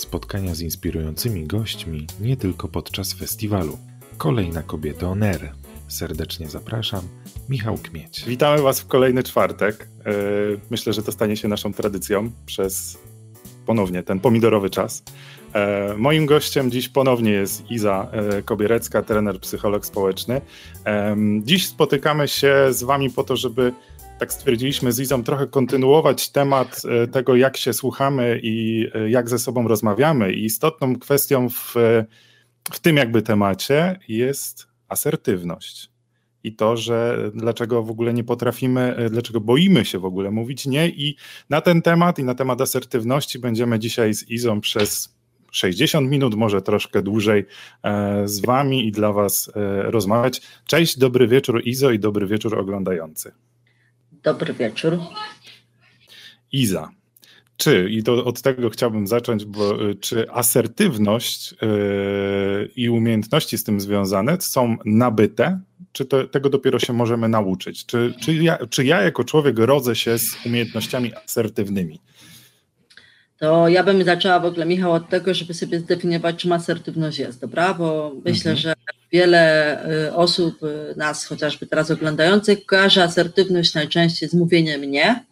Spotkania z inspirującymi gośćmi nie tylko podczas festiwalu. Kolejna kobieta on. Serdecznie zapraszam, Michał Kmieć. Witamy Was w kolejny czwartek. E, myślę, że to stanie się naszą tradycją przez ponownie ten pomidorowy czas. E, moim gościem dziś ponownie jest Iza e, Kobierecka, trener, psycholog społeczny. Dziś spotykamy się z Wami po to, żeby tak stwierdziliśmy z Izą, trochę kontynuować temat e, tego, jak się słuchamy i e, jak ze sobą rozmawiamy. I istotną kwestią w, w tym jakby temacie jest asertywność. I to, że dlaczego w ogóle nie potrafimy, e, dlaczego boimy się w ogóle mówić nie. I na ten temat i na temat asertywności będziemy dzisiaj z Izą przez 60 minut, może troszkę dłużej z Wami i dla Was rozmawiać. Cześć, dobry wieczór Izo i dobry wieczór oglądający. Dobry wieczór. Iza. Czy, i to od tego chciałbym zacząć, bo y, czy asertywność yy, i umiejętności z tym związane są nabyte, czy tego dopiero się możemy nauczyć? Czy, czy, ja, czy ja jako człowiek rodzę się z umiejętnościami asertywnymi? To ja bym zaczęła w ogóle, Michał, od tego, żeby sobie zdefiniować, czym asertywność jest, dobra? Bo myślę, mhm. że wiele y, osób, y, nas chociażby teraz oglądających, kojarzy asertywność najczęściej z mówieniem nie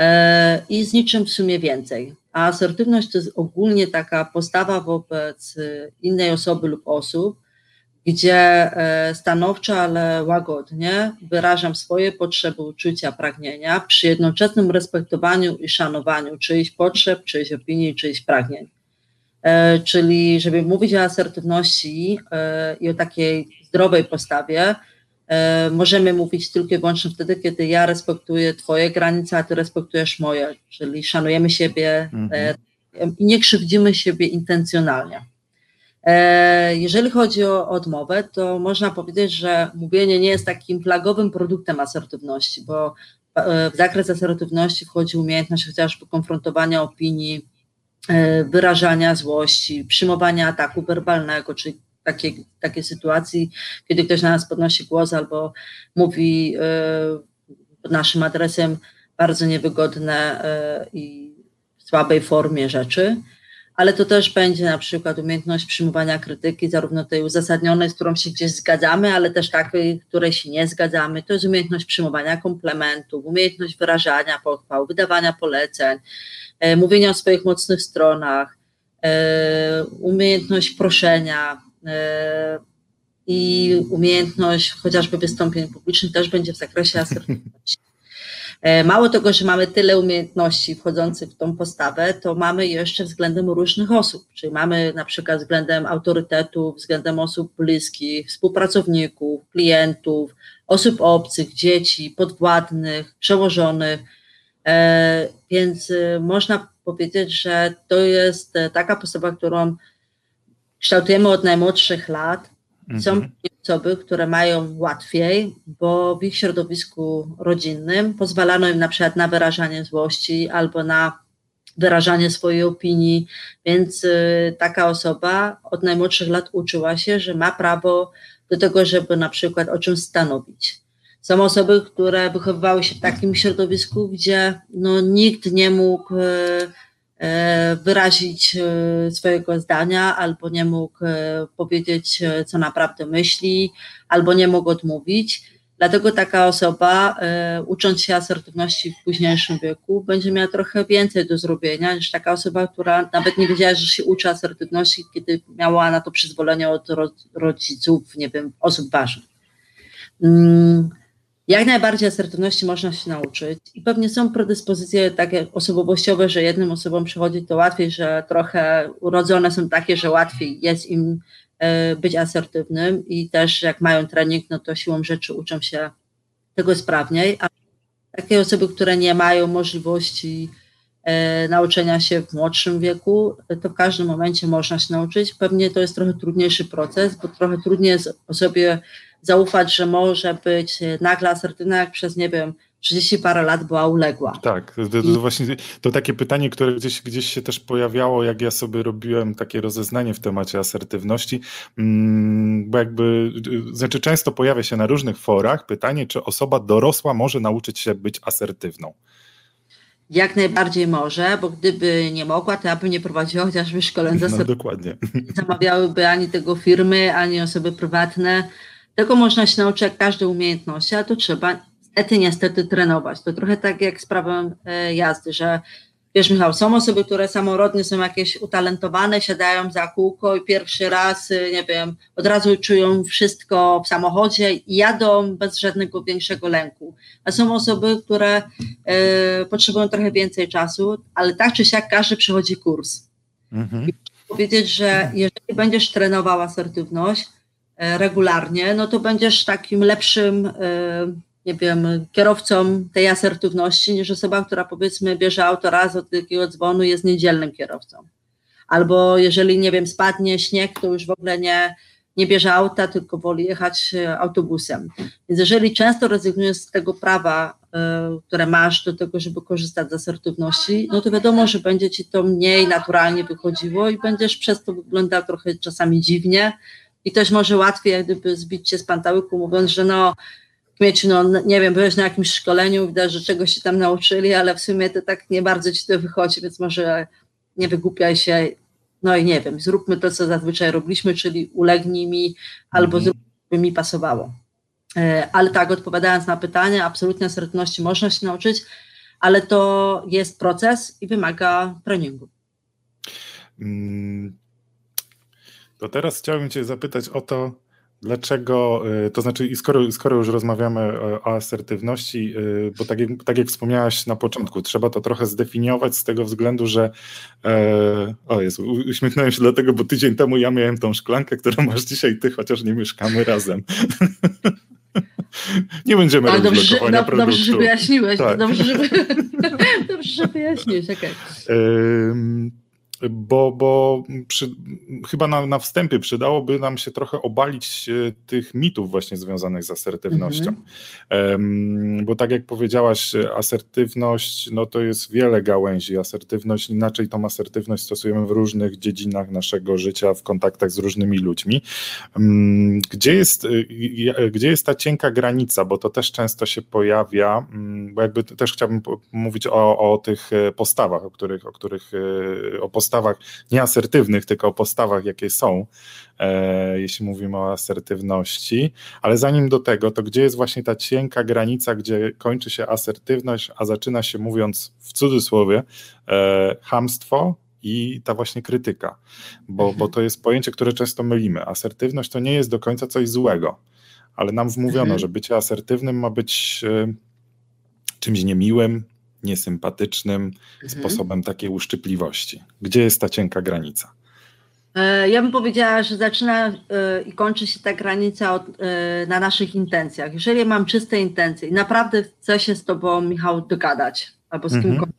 e, i z niczym w sumie więcej. A asertywność to jest ogólnie taka postawa wobec y, innej osoby lub osób, gdzie e, stanowczo, ale łagodnie wyrażam swoje potrzeby, uczucia, pragnienia przy jednoczesnym respektowaniu i szanowaniu czyichś potrzeb, czyichś opinii, czyichś pragnień. E, czyli żeby mówić o asertywności e, i o takiej zdrowej postawie, możemy mówić tylko i wyłącznie wtedy, kiedy ja respektuję Twoje granice, a Ty respektujesz moje, czyli szanujemy siebie mhm. i nie krzywdzimy siebie intencjonalnie. Jeżeli chodzi o odmowę, to można powiedzieć, że mówienie nie jest takim flagowym produktem asertywności, bo w zakres asertywności wchodzi umiejętność chociażby konfrontowania opinii, E, wyrażania złości, przyjmowania ataku werbalnego, czyli takiej, takiej sytuacji, kiedy ktoś na nas podnosi głos albo mówi pod e, naszym adresem bardzo niewygodne e, i w słabej formie rzeczy, ale to też będzie na przykład umiejętność przyjmowania krytyki, zarówno tej uzasadnionej, z którą się gdzieś zgadzamy, ale też takiej, której się nie zgadzamy. To jest umiejętność przyjmowania komplementów, umiejętność wyrażania pochwał, wydawania poleceń, E, mówienia o swoich mocnych stronach, e, umiejętność proszenia e, i umiejętność chociażby wystąpień publicznych też będzie w zakresie asertywności. Mało tego, że mamy tyle umiejętności wchodzących w tą postawę, to mamy jeszcze względem różnych osób, czyli mamy na przykład względem autorytetów, względem osób bliskich, współpracowników, klientów, osób obcych, dzieci, podwładnych, przełożonych, E, więc y, można powiedzieć, że to jest e, taka postawa, którą kształtujemy od najmłodszych lat. Są mhm. osoby, które mają łatwiej, bo w ich środowisku rodzinnym pozwalano im na przykład na wyrażanie złości albo na wyrażanie swojej opinii, więc y, taka osoba od najmłodszych lat uczyła się, że ma prawo do tego, żeby na przykład o czymś stanowić. Są osoby, które wychowywały się w takim środowisku, gdzie no, nikt nie mógł e, wyrazić e, swojego zdania, albo nie mógł powiedzieć, co naprawdę myśli, albo nie mógł odmówić. Dlatego taka osoba, ucząc się asertywności w późniejszym wieku, będzie miała trochę więcej do zrobienia niż taka osoba, która nawet nie wiedziała, że się uczy asertywności, kiedy miała na to przyzwolenie od rodziców, nie wiem, osób ważnych. Jak najbardziej asertywności można się nauczyć i pewnie są predyspozycje takie osobowościowe, że jednym osobom przychodzi to łatwiej, że trochę urodzone są takie, że łatwiej jest im e, być asertywnym i też jak mają trening, no to siłą rzeczy uczą się tego sprawniej, a takie osoby, które nie mają możliwości nauczenia się w młodszym wieku, to w każdym momencie można się nauczyć. Pewnie to jest trochę trudniejszy proces, bo trochę trudniej jest osobie zaufać, że może być nagle asertywna, jak przez, nie wiem, 30 parę lat była uległa. Tak, to, to, właśnie to takie pytanie, które gdzieś, gdzieś się też pojawiało, jak ja sobie robiłem takie rozeznanie w temacie asertywności, mm, bo jakby, znaczy często pojawia się na różnych forach pytanie, czy osoba dorosła może nauczyć się być asertywną. Jak najbardziej może, bo gdyby nie mogła, to ja bym nie prowadziła chociażby szkoleń zasadniczych. No dokładnie. Zamawiałyby ani tego firmy, ani osoby prywatne. Tego można się nauczyć jak każde umiejętności, ale to trzeba niestety, niestety trenować. To trochę tak jak z prawem e, jazdy, że Wiesz, Michał, są osoby, które samorodnie są jakieś utalentowane, siadają za kółko i pierwszy raz, y, nie wiem, od razu czują wszystko w samochodzie i jadą bez żadnego większego lęku. A są osoby, które y, potrzebują trochę więcej czasu, ale tak czy siak każdy przychodzi kurs. Mhm. I powiedzieć, że jeżeli będziesz trenował asertywność y, regularnie, no to będziesz takim lepszym y, nie wiem, kierowcą tej asertywności, niż osoba, która powiedzmy bierze auto raz od takiego dzwonu jest niedzielnym kierowcą. Albo jeżeli, nie wiem, spadnie śnieg, to już w ogóle nie, nie bierze auta, tylko woli jechać e, autobusem. Więc jeżeli często rezygnujesz z tego prawa, y, które masz do tego, żeby korzystać z asertywności, no to wiadomo, że będzie ci to mniej naturalnie wychodziło i będziesz przez to wyglądał trochę czasami dziwnie i też może łatwiej jak gdyby zbić cię z pantałyku, mówiąc, że no mieć, no nie wiem, byłeś na jakimś szkoleniu, widać, że czegoś się tam nauczyli, ale w sumie to tak nie bardzo ci to wychodzi, więc może nie wygłupiaj się, no i nie wiem, zróbmy to, co zazwyczaj robiliśmy, czyli ulegnij mi albo mm. zrób, by mi pasowało. E, ale tak, odpowiadając na pytanie, absolutnie asertywności można się nauczyć, ale to jest proces i wymaga treningu. Mm. To teraz chciałbym Cię zapytać o to, Dlaczego, y, to znaczy, skoro, skoro już rozmawiamy o asertywności, y, bo tak jak, tak jak wspomniałaś na początku, trzeba to trochę zdefiniować z tego względu, że e, o Jezu, uśmiechnąłem się dlatego, bo tydzień temu ja miałem tą szklankę, którą masz dzisiaj ty, chociaż nie mieszkamy razem. Nie będziemy Ale robić dobrze, lokowania do, Dobrze, że wyjaśniłeś. Tak. Dobrze, że, dobrze, że wyjaśniłeś, okej. Okay bo, bo przy, chyba na, na wstępie przydałoby nam się trochę obalić e, tych mitów właśnie związanych z asertywnością. Mhm. bo tak jak powiedziałaś, asertywność no to jest wiele gałęzi. Asertywność, inaczej tą asertywność stosujemy w różnych dziedzinach naszego życia, w kontaktach z różnymi ludźmi. Gdzie jest, e, gdzie jest ta cienka granica, bo to też często się pojawia, bo jakby też chciałbym mówić o, o tych e, postawach, o których, o których o postawach postawach nieasertywnych, tylko o postawach, jakie są, e, jeśli mówimy o asertywności. Ale zanim do tego, to gdzie jest właśnie ta cienka granica, gdzie kończy się asertywność, a zaczyna się, mówiąc w cudzysłowie, e, hamstwo i ta właśnie krytyka, bo, mhm. bo to jest pojęcie, które często mylimy. Asertywność to nie jest do końca coś złego, ale nam wmówiono, mhm. że bycie asertywnym ma być e, czymś niemiłym, niesympatycznym mhm. sposobem takiej uszczypliwości? Gdzie jest ta cienka granica? E, ja bym powiedziała, że zaczyna e, i kończy się ta granica od, e, na naszych intencjach. Jeżeli mam czyste intencje i naprawdę chcę się z Tobą, Michał, dogadać albo z kimkolwiek, mhm.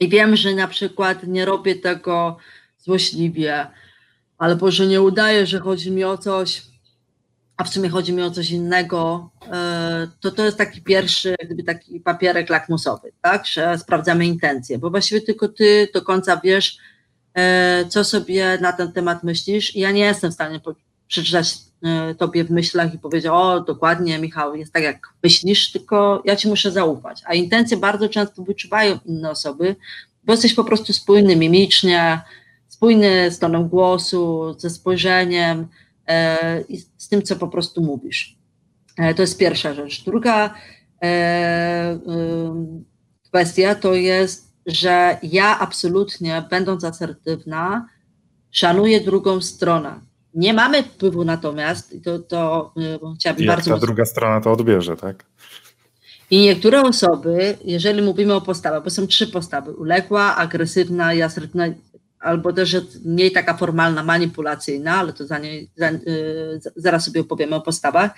i wiem, że na przykład nie robię tego złośliwie, albo że nie udaję, że chodzi mi o coś, a w sumie chodzi mi o coś innego, e, to to jest taki pierwszy, gdyby taki papierek lakmusowy, tak, że sprawdzamy intencje, bo właściwie tylko ty do końca wiesz, e, co sobie na ten temat myślisz. I ja nie jestem w stanie przeczytać e, tobie w myślach i powiedzieć, o dokładnie Michał, jest tak jak myślisz, tylko ja ci muszę zaufać, a intencje bardzo często wyczuwają inne osoby, bo jesteś po prostu spójny mimicznie, spójny z tonem głosu, ze spojrzeniem, z tym, co po prostu mówisz. E, to jest pierwsza rzecz. Druga e, kwestia to jest, że ja absolutnie, będąc asertywna, szanuję drugą stronę. Nie mamy wpływu natomiast, i to, to chciałabym I bardzo. ta druga strona to odbierze, tak? I niektóre osoby, jeżeli mówimy o postawach, bo są trzy postawy: uległa, agresywna i asertywna, albo też mniej taka formalna, manipulacyjna, ale to za nie, za, y, zaraz sobie opowiemy o postawach.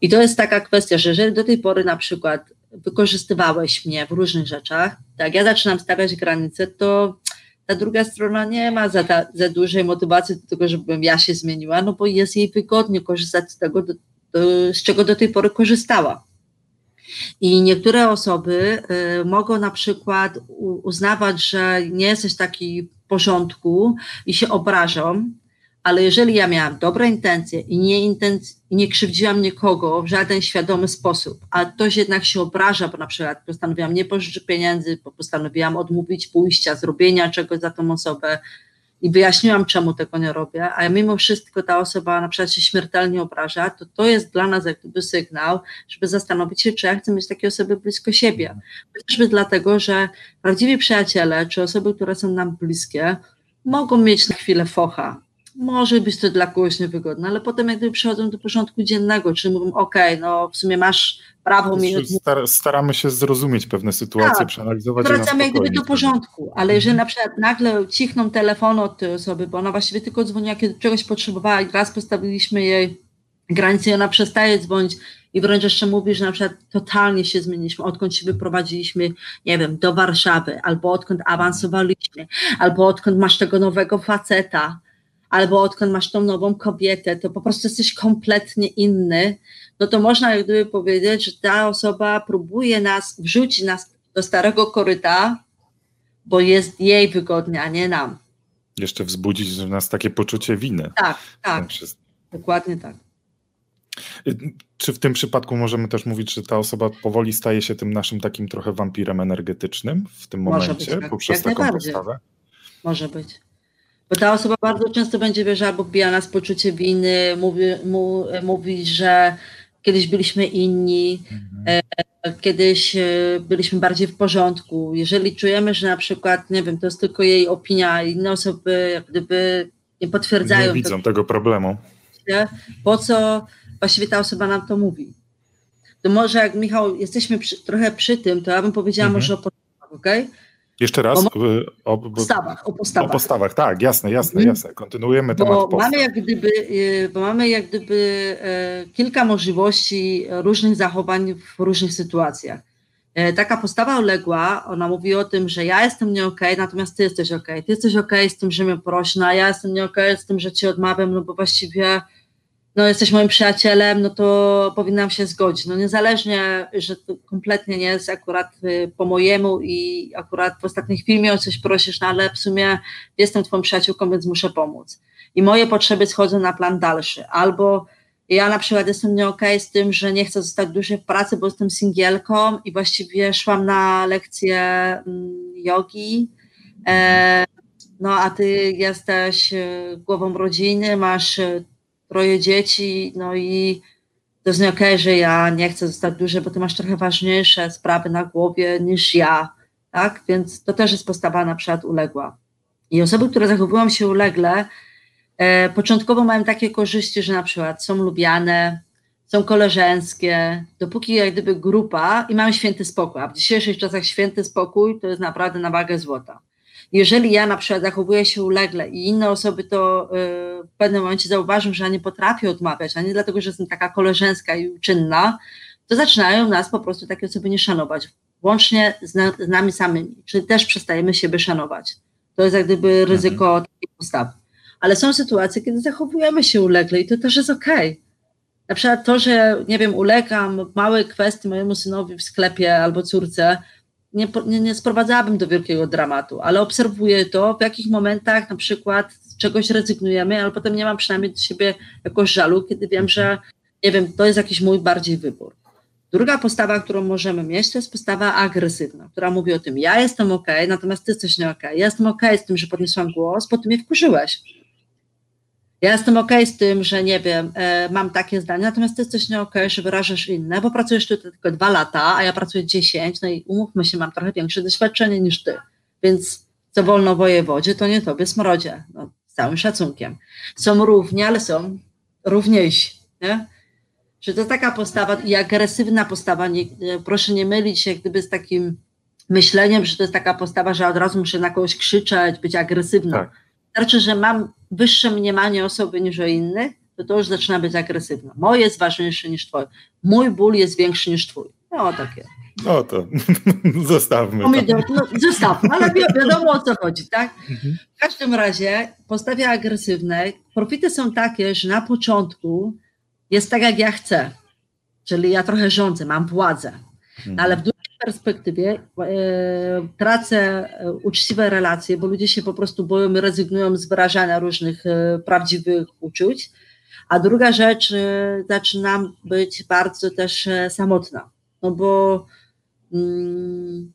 I to jest taka kwestia, że jeżeli do tej pory na przykład wykorzystywałeś mnie w różnych rzeczach, tak ja zaczynam stawiać granice, to ta druga strona nie ma za, ta, za dużej motywacji do tego, żebym ja się zmieniła, no bo jest jej wygodnie korzystać z tego, do, do, z czego do tej pory korzystała. I niektóre osoby y, mogą na przykład uznawać, że nie jesteś taki porządku i się obrażą, ale jeżeli ja miałam dobre intencje i nie, intenc- nie krzywdziłam nikogo w żaden świadomy sposób, a ktoś jednak się obraża, bo na przykład postanowiłam nie pożyczyć pieniędzy, bo postanowiłam odmówić pójścia, zrobienia czegoś za tą osobę i wyjaśniłam, czemu tego nie robię, a mimo wszystko ta osoba na przykład się śmiertelnie obraża, to to jest dla nas jak gdyby sygnał, żeby zastanowić się, czy ja chcę mieć takie osoby blisko siebie. Chociażby dlatego, że prawdziwi przyjaciele, czy osoby, które są nam bliskie, mogą mieć na chwilę focha, może być to dla kogoś niewygodne, ale potem jak gdyby przychodzą do porządku dziennego, czyli mówią, ok, no w sumie masz prawo mi... Star staramy się zrozumieć pewne sytuacje, tak, przeanalizować Wracamy jak gdyby do porządku, ale jeżeli na przykład nagle cichną telefony od tej osoby, bo ona właściwie tylko dzwoniła, kiedy czegoś potrzebowała i raz postawiliśmy jej granicę i ona przestaje dzwonić i wręcz jeszcze mówi, że na przykład totalnie się zmieniliśmy, odkąd się wyprowadziliśmy, nie wiem, do Warszawy, albo odkąd awansowaliśmy, albo odkąd masz tego nowego faceta, albo odkąd masz tą nową kobietę, to po prostu jesteś kompletnie inny, no to można jak gdyby powiedzieć, że ta osoba próbuje nas, wrzucić nas do starego koryta, bo jest jej wygodnie, a nie nam. Jeszcze wzbudzić w nas takie poczucie winy. Tak, tak. Dokładnie tak. Czy w tym przypadku możemy też mówić, że ta osoba powoli staje się tym naszym takim trochę wampirem energetycznym w tym Może momencie, być, tak. poprzez Jak taką postawę? Może być. Bo ta osoba bardzo często będzie wiesz, albo bija nas poczucie winy, mówi, mu, mówi, że kiedyś byliśmy inni, mhm. e, kiedyś e, byliśmy bardziej w porządku. Jeżeli czujemy, że na przykład, nie wiem, to jest tylko jej opinia, inne osoby jak gdyby nie potwierdzają. Nie widzą tego problemu. Po co właściwie ta osoba nam to mówi? To może jak Michał, jesteśmy przy, trochę przy tym, to ja bym powiedziała mhm. może o podstawach, okej? Okay? Jeszcze raz? O, o, postawach, o postawach. O postawach, tak, jasne, jasne, mhm. jasne. Kontynuujemy temat bo Mamy jak gdyby, y, bo mamy jak gdyby y, kilka możliwości różnych zachowań w różnych sytuacjach. Y, taka postawa uległa, ona mówi o tym, że ja jestem nie okej, okay, natomiast ty jesteś okej. Okay. Ty jesteś okej okay z tym, że mnie prośna, ja jestem nie okej z tym, że ci odmawiam, no bo właściwie no jesteś moim przyjacielem, no to powinnam się zgodzić. No niezależnie, że to kompletnie nie jest akurat y, po mojemu i akurat w ostatniej chwili o coś prosisz, no ale w sumie jestem twoją przyjaciółką, więc muszę pomóc. I moje potrzeby schodzą na plan dalszy. Albo ja na przykład jestem nie okay z tym, że nie chcę zostać dłużej w pracy, bo jestem singielką i właściwie szłam na lekcję mm, jogi, e, no a ty jesteś y, głową rodziny, masz y, troje dzieci, no i to jest okej, że ja nie chcę zostać duży, bo ty masz trochę ważniejsze sprawy na głowie niż ja, tak? Więc to też jest postawa na przykład uległa. I osoby, które zachowują się ulegle, e, początkowo mają takie korzyści, że na przykład są lubiane, są koleżeńskie, dopóki jak gdyby grupa i mają święty spokój, a w dzisiejszych czasach święty spokój to jest naprawdę na wagę złota. Jeżeli ja na przykład zachowuję się ulegle i inne osoby to y, w pewnym momencie zauważą, że ja nie potrafię odmawiać, a nie dlatego, że jestem taka koleżeńska i czynna, to zaczynają nas po prostu takie osoby nie szanować, łącznie z, na, z nami samymi, czyli też przestajemy siebie szanować. To jest jak gdyby mhm. ryzyko mhm. takiej postawy. Ale są sytuacje, kiedy zachowujemy się ulegle i to też jest okej. Okay. Na przykład to, że nie wiem, ulegam małej kwestii mojemu synowi w sklepie albo córce, nie, nie, nie sprowadzałabym do wielkiego dramatu, ale obserwuję to, w jakich momentach na przykład z czegoś rezygnujemy, ale potem nie mam przynajmniej do siebie jakoś żalu, kiedy wiem, że nie wiem, to jest jakiś mój bardziej wybór. Druga postawa, którą możemy mieć, to jest postawa agresywna, która mówi o tym, ja jestem ok, natomiast ty jesteś nie ok. Ja jestem ok z tym, że podniosłam głos, bo ty mnie wkurzyłeś. Ja jestem ok z tym, że nie wiem, e, mam takie zdanie, natomiast ty jesteś nie ok, że wyrażasz inne, bo pracujesz tu tylko dwa lata, a ja pracuję dziesięć, no i umówmy się, mam trochę większe doświadczenie niż ty, więc co wolno wojewodzie, to nie tobie smrodzie, no, z całym szacunkiem. Są równi, ale są równiejsi, nie? Że to taka postawa i agresywna postawa, nie, proszę nie mylić się gdyby z takim myśleniem, że to jest taka postawa, że od razu muszę na kogoś krzyczeć, być agresywna. Tak. Znaczy, że mam wyższe mniemanie osoby niż o innych, to to już zaczyna być agresywne. Moje jest ważniejsze niż twoje. Mój ból jest większy niż twój. No takie. No to zostawmy. Pomidor, no, zostawmy, ale wi wiadomo o co chodzi, tak? Mhm. W każdym razie postawie agresywnej profity są takie, że na początku jest tak, jak ja chcę. Czyli ja trochę rządzę, mam władzę. Mhm. ale w długiej perspektywie e, tracę e, uczciwe relacje, bo ludzie się po prostu boją, rezygnują z wyrażania różnych e, prawdziwych uczuć. A druga rzecz, zaczynam być bardzo też samotna, no bo mm,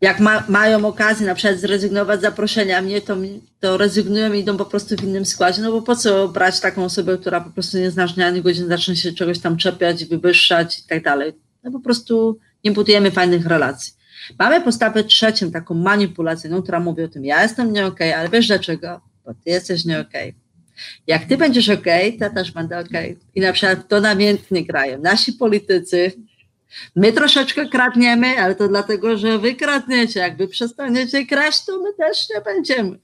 jak ma, mają okazję na przykład zrezygnować z zaproszenia mnie, to, to rezygnują i idą po prostu w innym składzie, no bo po co brać taką osobę, która po prostu nie znasz ani godzin, zacznie się czegoś tam czepiać, wywyższać i tak dalej. No po prostu nie budujemy fajnych relacji. Mamy postawę trzecią, taką manipulacyjną, która mówi o tym, ja jestem nie okay, ale wiesz dlaczego? Bo ty jesteś nie. Okay. Jak ty będziesz okay, to też będę. Okay. I na przykład to namiętnie grają. Nasi politycy, my troszeczkę kradniemy, ale to dlatego, że wy kradniecie. Jakby przestaniecie kraść, to my też nie będziemy.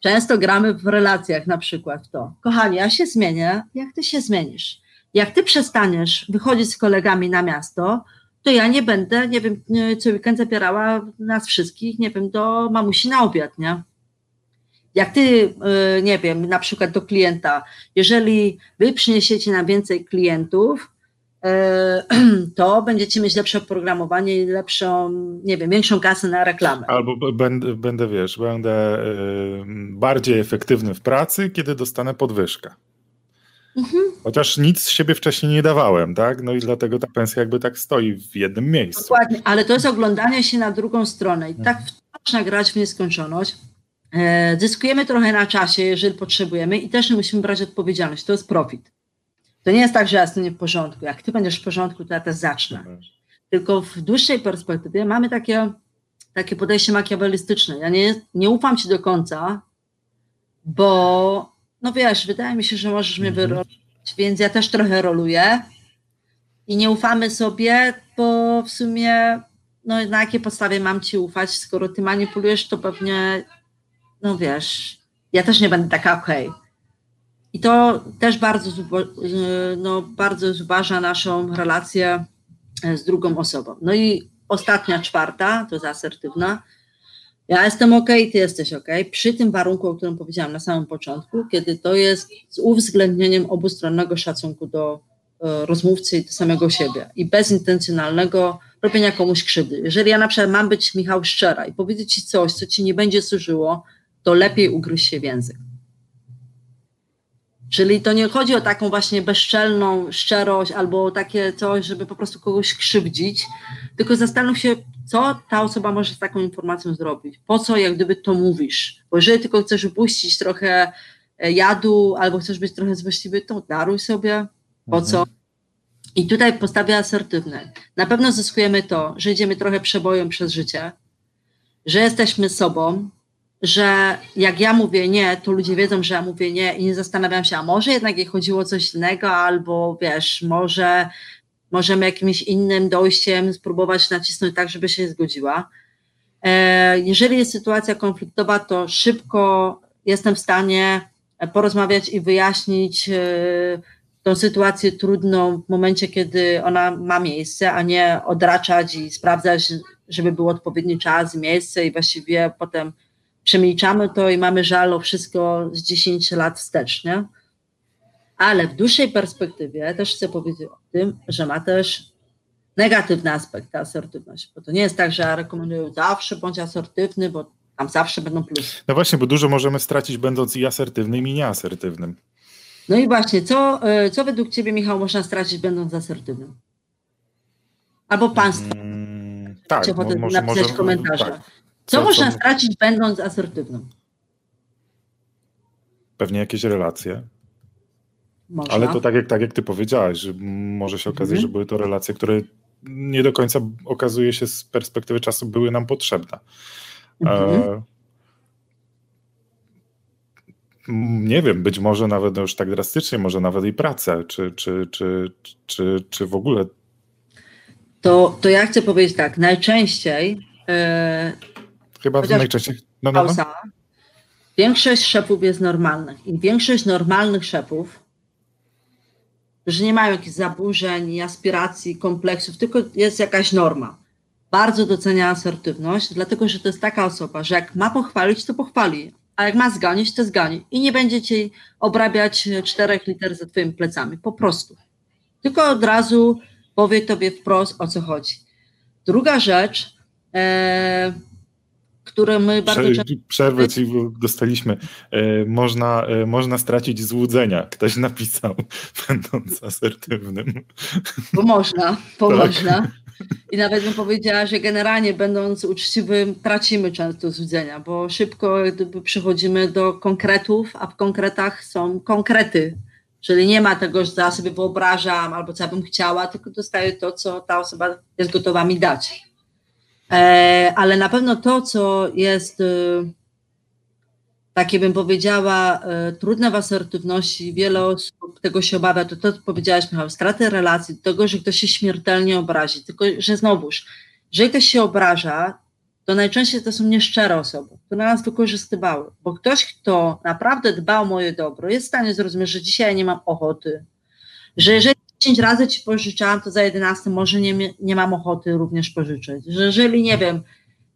Często gramy w relacjach na przykład to. Kochani, ja się zmienię, jak ty się zmienisz. Jak ty przestaniesz wychodzić z kolegami na miasto, to ja nie będę, nie wiem, co weekend zabierała nas wszystkich, nie wiem, do mamusi na obiad, nie? Jak ty, y, nie wiem, na przykład do klienta, jeżeli wy przyniesiecie nam więcej klientów, y, to będziecie mieć lepsze oprogramowanie i lepszą, nie wiem, większą kasę na reklamę. Albo będę, będę wiesz, będę bardziej efektywny w pracy, kiedy dostanę podwyżkę. Mhm. Chociaż nic z siebie wcześniej nie dawałem, tak? No i dlatego ta pensja jakby tak stoi w jednym miejscu. Dokładnie, ale to jest oglądanie się na drugą stronę i tak można grać w nieskończoność. E, zyskujemy trochę na czasie, jeżeli potrzebujemy i też musimy brać odpowiedzialności. To jest profit. To nie jest tak, że ja jestem nie w porządku. Jak ty będziesz w porządku, to ja też zacznę. Tylko w dłuższej perspektywie mamy takie, takie podejście makiawelistyczne. Ja nie, nie ufam ci do końca, bo no wiesz, wydaje mi się, że możesz mnie mhm. więc ja też trochę roluję i nie ufamy sobie, bo w sumie no na jakiej podstawie mam ci ufać, skoro ty manipulujesz, to pewnie no wiesz, ja też nie będę taka okej. Okay. I to też bardzo, no, bardzo zważa naszą relację e, z drugą osobą. No i ostatnia, czwarta, to jest asertywna. Ja jestem ok, ty jesteś ok, przy tym warunku, o którym powiedziałam na samym początku, kiedy to jest z uwzględnieniem obustronnego szacunku do e, rozmówcy i do samego siebie i bezintencjonalnego robienia komuś krzywdy. Jeżeli ja na przykład mam być Michał szczera i powiedzieć ci coś, co ci nie będzie służyło, to lepiej ugryźć się w język. Czyli to nie chodzi o taką właśnie bezczelną szczerość albo takie coś, żeby po prostu kogoś krzywdzić, tylko zastanów się, co ta osoba może z taką informacją zrobić. Po co jak gdyby to mówisz? Bo jeżeli tylko chcesz upuścić trochę e, jadu albo chcesz być trochę złośliwy, to daruj sobie. Po mhm. co? I tutaj postawie asertywne. Na pewno zyskujemy to, że idziemy trochę przebojem przez życie, że jesteśmy sobą, że jak ja mówię nie, to ludzie wiedzą, że ja mówię nie i nie zastanawiam się, a może jednak jej chodziło o coś innego, albo wiesz, może możemy jakimś innym dojściem spróbować nacisnąć tak, żeby się zgodziła. E, jeżeli jest sytuacja konfliktowa, to szybko jestem w stanie porozmawiać i wyjaśnić e, tą sytuację trudną w momencie, kiedy ona ma miejsce, a nie odraczać i sprawdzać, żeby był odpowiedni czas miejsce i właściwie potem przemilczamy to i mamy żal o wszystko z 10 lat wstecz, nie? Ale w dłuższej perspektywie też chcę powiedzieć o tym, że ma też negatywny aspekt ta asertywność, bo to nie jest tak, że ja rekomenduję zawsze bądź asertywny, bo tam zawsze będą plusy. No właśnie, bo dużo możemy stracić będąc i asertywnym i nieasertywnym. No i właśnie, co, co według Ciebie, Michał, można stracić będąc asertywnym? Albo Państwo. Hmm, tak, mo- może, napisać może, komentarze. Tak. Co, co można co... stracić, będąc asertywnym? Pewnie jakieś relacje. Można. Ale to tak jak, tak jak ty powiedziałaś, że może się okazać, mhm. że były to relacje, które nie do końca okazuje się z perspektywy czasu były nam potrzebne. Mhm. E... Nie wiem, być może nawet już tak drastycznie, może nawet i pracę, czy, czy, czy, czy, czy w ogóle. To, to ja chcę powiedzieć tak, najczęściej e, Chyba najczęściej. No, no, no. Większość szefów jest normalnych i większość normalnych szefów, że nie mają jakichś zaburzeń, aspiracji, kompleksów, tylko jest jakaś norma. Bardzo docenia asertywność, dlatego że to jest taka osoba, że jak ma pochwalić, to pochwali, a jak ma zganić, to zgani. I nie będzie ci obrabiać czterech liter za twoimi plecami, po prostu. Tylko od razu powie tobie wprost, o co chodzi. Druga rzecz, e, które my bardzo Prze często... Przerwę ci, dostaliśmy. E, można, e, można stracić złudzenia. Ktoś napisał, będąc asertywnym. Bo można, bo tak. można. I nawet bym powiedziała, że generalnie będąc uczciwym tracimy często złudzenia, bo szybko gdyby przychodzimy do konkretów, a w konkretach są konkrety. Czyli nie ma tego, że ja sobie wyobrażam albo co ja bym chciała, tylko dostaję to, co ta osoba jest gotowa mi dać. E, ale na pewno to, co jest e, takie bym powiedziała, e, trudne w asertywności, wiele osób tego się obawia, to to, co powiedziałaś Michał, straty relacji, tego, że ktoś się śmiertelnie obrazi, tylko że znowuż, jeżeli ktoś się obraża, to najczęściej to są nieszczere osoby, które nas wykorzystywały, bo ktoś, kto naprawdę dba o moje dobro, jest w stanie zrozumieć, że dzisiaj nie mam ochoty, że jeżeli 10 razy ci pożyczałam, to za 11 może nie, nie mam ochoty również pożyczyć. Że jeżeli, nie wiem,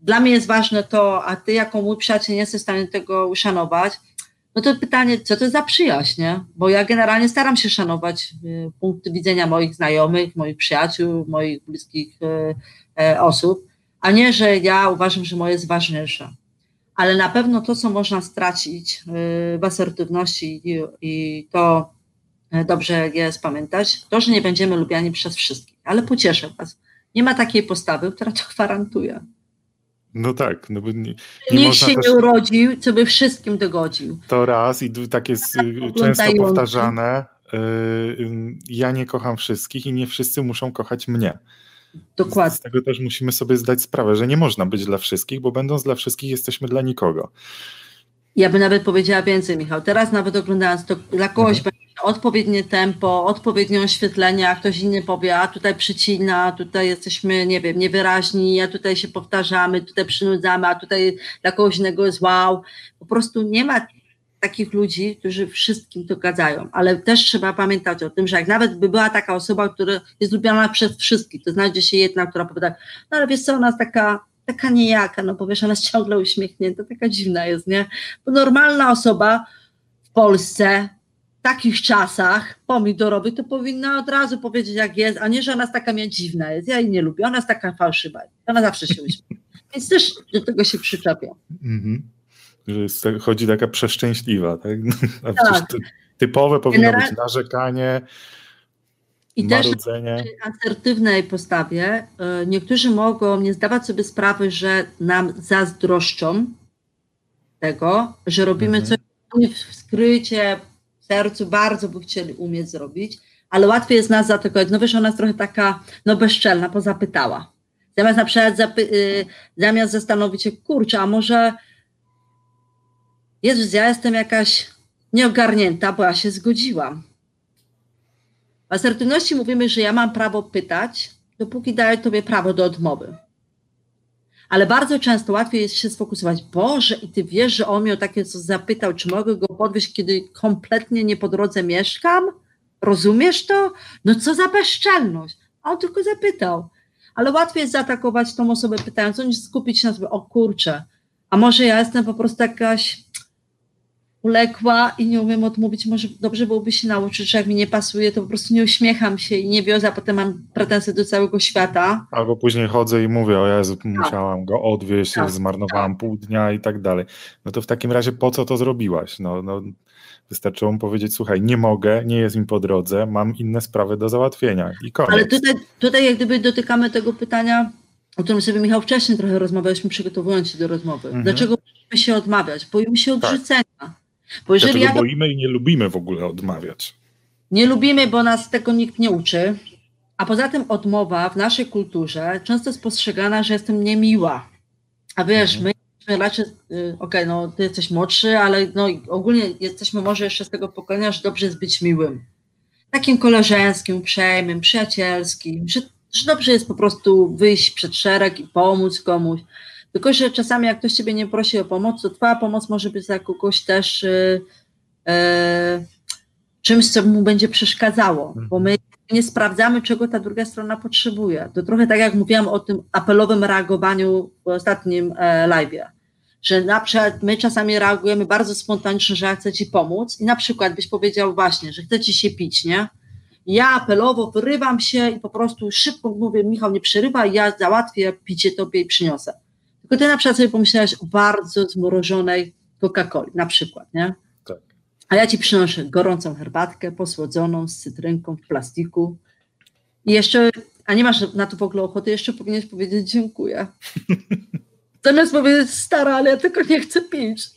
dla mnie jest ważne to, a ty jako mój przyjaciel nie jesteś w stanie tego uszanować, no to pytanie, co to za przyjaźń, nie? Bo ja generalnie staram się szanować y, punkty widzenia moich znajomych, moich przyjaciół, moich bliskich y, y, osób, a nie, że ja uważam, że moje jest ważniejsze. Ale na pewno to, co można stracić y, w asertywności i, i to, dobrze jest pamiętać, to, że nie będziemy lubiani przez wszystkich, ale pocieszę Was, nie ma takiej postawy, która to gwarantuje. No tak. No bo nie, nie Nikt się też... nie urodził, co by wszystkim dogodził. To raz i tak jest często powtarzane, yy, ja nie kocham wszystkich i nie wszyscy muszą kochać mnie. Dokładnie. Z tego też musimy sobie zdać sprawę, że nie można być dla wszystkich, bo będąc dla wszystkich jesteśmy dla nikogo. Ja bym nawet powiedziała więcej, Michał. Teraz nawet oglądając to, dla kogoś mhm odpowiednie tempo, odpowiednie oświetlenie, a ktoś inny powie, a tutaj przycina, tutaj jesteśmy, nie wiem, niewyraźni, a tutaj się powtarzamy, tutaj przynudzamy, a tutaj dla kogoś innego jest wow. Po prostu nie ma takich ludzi, którzy wszystkim to gadzają, ale też trzeba pamiętać o tym, że jak nawet by była taka osoba, która jest lubiana przez wszystkich, to znajdzie się jedna, która powie tak, no ale wiesz co, ona jest taka, taka niejaka, no powiesz, ona jest ciągle uśmiechnięta, taka dziwna jest, nie? Bo normalna osoba w Polsce takich czasach pomidorowych, to powinna od razu powiedzieć, jak jest, a nie, że ona jest taka mnie dziwna jest. Ja jej nie lubię, ona jest taka fałszywa. Ona zawsze się uśmiecha. Więc też do tego się przyczepia. Mm-hmm. Że jest, chodzi taka przeszczęśliwa, tak? Tak. typowe powinno Genera- być narzekanie, i marudzenie. też w asertywnej postawie e, niektórzy mogą nie zdawać sobie sprawy, że nam zazdroszczą tego, że robimy mhm. coś w skrycie, sercu bardzo by chcieli umieć zrobić, ale łatwiej jest nas zaatakować. No wiesz, ona jest trochę taka, no bezczelna, pozapytała. Zamiast na przykład zapy- y, zamiast zastanowić się, kurczę, a może Jezus, ja jestem jakaś nieogarnięta, bo ja się zgodziłam. W asertywności mówimy, że ja mam prawo pytać, dopóki daję tobie prawo do odmowy ale bardzo często łatwiej jest się sfokusować. Boże, i ty wiesz, że on mnie o takie coś zapytał, czy mogę go podwieźć, kiedy kompletnie nie po drodze mieszkam? Rozumiesz to? No co za bezczelność. A on tylko zapytał. Ale łatwiej jest zaatakować tą osobę pytając, niż skupić się na sobie, o kurczę, a może ja jestem po prostu jakaś uległa i nie umiem odmówić, może dobrze byłoby się nauczyć, że jak mi nie pasuje, to po prostu nie uśmiecham się i nie wiozę, a potem mam pretensje do całego świata. Albo później chodzę i mówię, o Jezu, tak. musiałam go odwieźć, tak, zmarnowałam tak. pół dnia i tak dalej. No to w takim razie po co to zrobiłaś? No, no, wystarczyło mu powiedzieć, słuchaj, nie mogę, nie jest mi po drodze, mam inne sprawy do załatwienia i koniec. Ale tutaj, tutaj jak gdyby dotykamy tego pytania, o którym sobie Michał wcześniej trochę rozmawialiśmy, przygotowując się do rozmowy. Mhm. Dlaczego musimy się odmawiać? Boimy się tak. odrzucenia. Tak. Bo jeżeli ja boimy i nie lubimy w ogóle odmawiać. Nie lubimy, bo nas tego nikt nie uczy. A poza tym odmowa w naszej kulturze często jest postrzegana, że jestem niemiła. A wiesz, mhm. my raczej, y, okej, okay, no ty jesteś młodszy, ale no ogólnie jesteśmy może jeszcze z tego pokolenia, że dobrze jest być miłym. Takim koleżeńskim, uprzejmym, przyjacielskim, że, że dobrze jest po prostu wyjść przed szereg i pomóc komuś. Tylko, że czasami jak ktoś ciebie nie prosi o pomoc, to twoja pomoc może być dla kogoś też yy, yy, czymś, co mu będzie przeszkadzało, mhm. bo my nie sprawdzamy, czego ta druga strona potrzebuje. To trochę tak jak mówiłam o tym apelowym reagowaniu w ostatnim e, live'ie, że na przykład my czasami reagujemy bardzo spontanicznie, że ja chcę ci pomóc i na przykład byś powiedział właśnie, że chce ci się pić, nie? Ja apelowo wyrywam się i po prostu szybko mówię, Michał nie przerywa, ja załatwię picie tobie i przyniosę. Tylko ty na przykład sobie pomyślałeś o bardzo zmrożonej Coca-Coli, na przykład, nie? Tak. A ja ci przynoszę gorącą herbatkę, posłodzoną z cytrynką w plastiku i jeszcze, a nie masz na to w ogóle ochoty, jeszcze powinieneś powiedzieć dziękuję. Zamiast powiedzieć, stara, ale ja tylko nie chcę pić.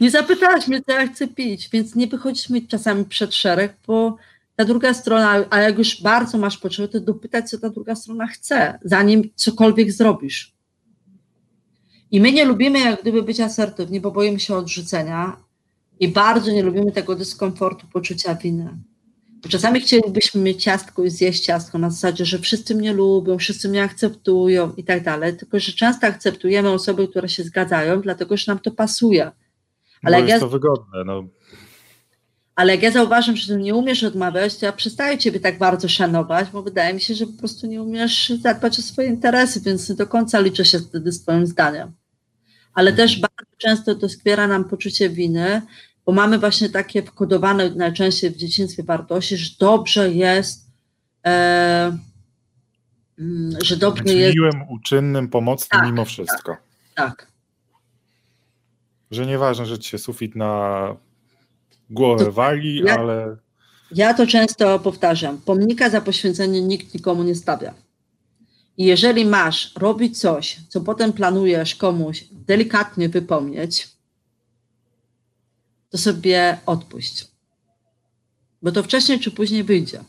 Nie zapytałaś mnie, co ja chcę pić, więc nie wychodzimy czasami przed szereg, bo ta druga strona, a jak już bardzo masz potrzebę, to dopytać, co ta druga strona chce, zanim cokolwiek zrobisz. I my nie lubimy jak gdyby być asertywni, bo boimy się odrzucenia i bardzo nie lubimy tego dyskomfortu, poczucia winy. Czasami chcielibyśmy mieć ciastko i zjeść ciastko na zasadzie, że wszyscy mnie lubią, wszyscy mnie akceptują i tak dalej, tylko że często akceptujemy osoby, które się zgadzają, dlatego że nam to pasuje. Ale bo jest ja... to wygodne. No. Ale jak ja zauważam, że ty nie umiesz odmawiać, to ja przestaję ciebie tak bardzo szanować, bo wydaje mi się, że po prostu nie umiesz zadbać o swoje interesy, więc nie do końca liczę się wtedy z twoim zdaniem. Ale też bardzo często to skwiera nam poczucie winy, bo mamy właśnie takie wkodowane najczęściej w dzieciństwie wartości, że dobrze jest, e, mm, że dobrze Być jest. miłym, uczynnym, pomocnym tak, mimo wszystko. Tak, tak. Że nieważne, że ci się sufit na głowę to, wali, ja, ale. Ja to często powtarzam. Pomnika za poświęcenie nikt nikomu nie stawia. I jeżeli masz robić coś, co potem planujesz komuś delikatnie wypomnieć, to sobie odpuść. Bo to wcześniej czy później wyjdzie.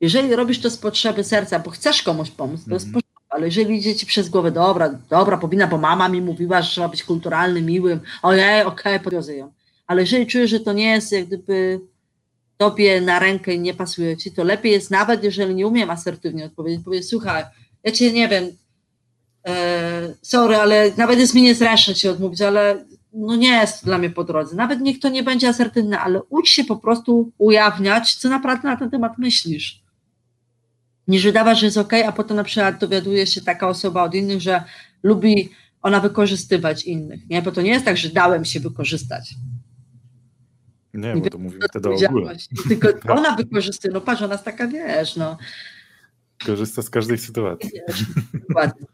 Jeżeli robisz to z potrzeby serca, bo chcesz komuś pomóc, to jest mm -hmm. ale jeżeli idzie ci przez głowę, dobra, dobra, powinna, bo mama mi mówiła, że trzeba być kulturalnym, miłym, ojej, okej, okay, ją. Ale jeżeli czujesz, że to nie jest jak gdyby tobie na rękę i nie pasuje ci, to lepiej jest nawet, jeżeli nie umiem asertywnie odpowiedzieć, powiedzieć, słuchaj, ja cię nie wiem, e, sorry, ale nawet jest mi niezręczne ci odmówić, ale no nie jest dla mnie po drodze. Nawet niech to nie będzie asertywne, ale ucz się po prostu ujawniać, co naprawdę na ten temat myślisz. Niż wydawać, że jest ok, a potem na przykład dowiaduje się taka osoba od innych, że lubi ona wykorzystywać innych. Nie? Bo to nie jest tak, że dałem się wykorzystać. Nie, bo to mówimy wtedy o ogóle. Tylko ona wykorzystuje, no patrz, ona jest taka, wiesz, no. Korzysta z każdej sytuacji. Dokładnie.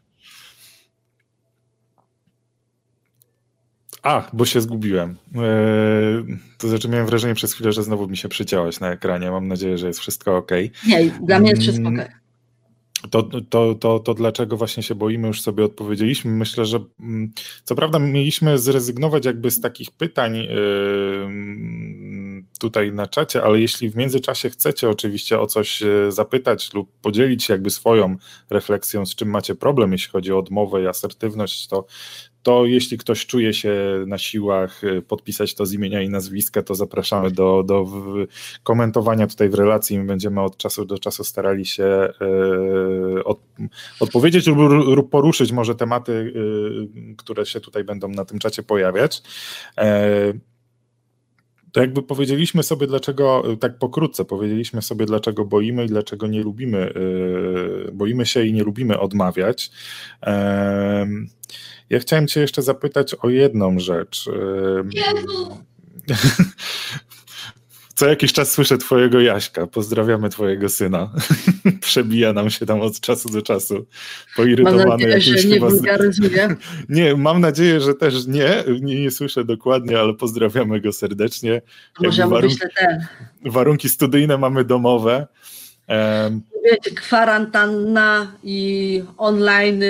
A, bo się zgubiłem. Eee, to znaczy miałem wrażenie przez chwilę, że znowu mi się przyciąłeś na ekranie. Mam nadzieję, że jest wszystko ok. Nie, dla mnie jest wszystko ok. To, to, to, to dlaczego właśnie się boimy, już sobie odpowiedzieliśmy. Myślę, że mm, co prawda mieliśmy zrezygnować jakby z takich pytań yy, tutaj na czacie, ale jeśli w międzyczasie chcecie oczywiście o coś yy, zapytać lub podzielić się jakby swoją refleksją, z czym macie problem, jeśli chodzi o odmowę i asertywność, to, to jeśli ktoś czuje się na siłach y, podpisać to z imienia i nazwiska, to zapraszamy do, do komentowania tutaj w relacji. My będziemy od czasu do czasu starali się y, od, odpowiedzieć lub, lub, poruszyć może tematy, y, które się tutaj będą na tym czacie pojawiać. E, to jakby powiedzieliśmy sobie, dlaczego, tak pokrótce, powiedzieliśmy sobie, dlaczego boimy i dlaczego nie lubimy, boimy się i nie lubimy odmawiać. Ja chciałem Cię jeszcze zapytać o jedną rzecz. Jezu. Co jakiś czas słyszę Twojego Jaśka. Pozdrawiamy Twojego syna. Przebija nam się tam od czasu do czasu. Poirytowany mam nadzieję, że nie wulgaryzuje. Nie, mam nadzieję, że też nie. nie. Nie słyszę dokładnie, ale pozdrawiamy go serdecznie. Może warunki, ten. warunki studyjne mamy domowe. Wiecie, kwarantanna i online,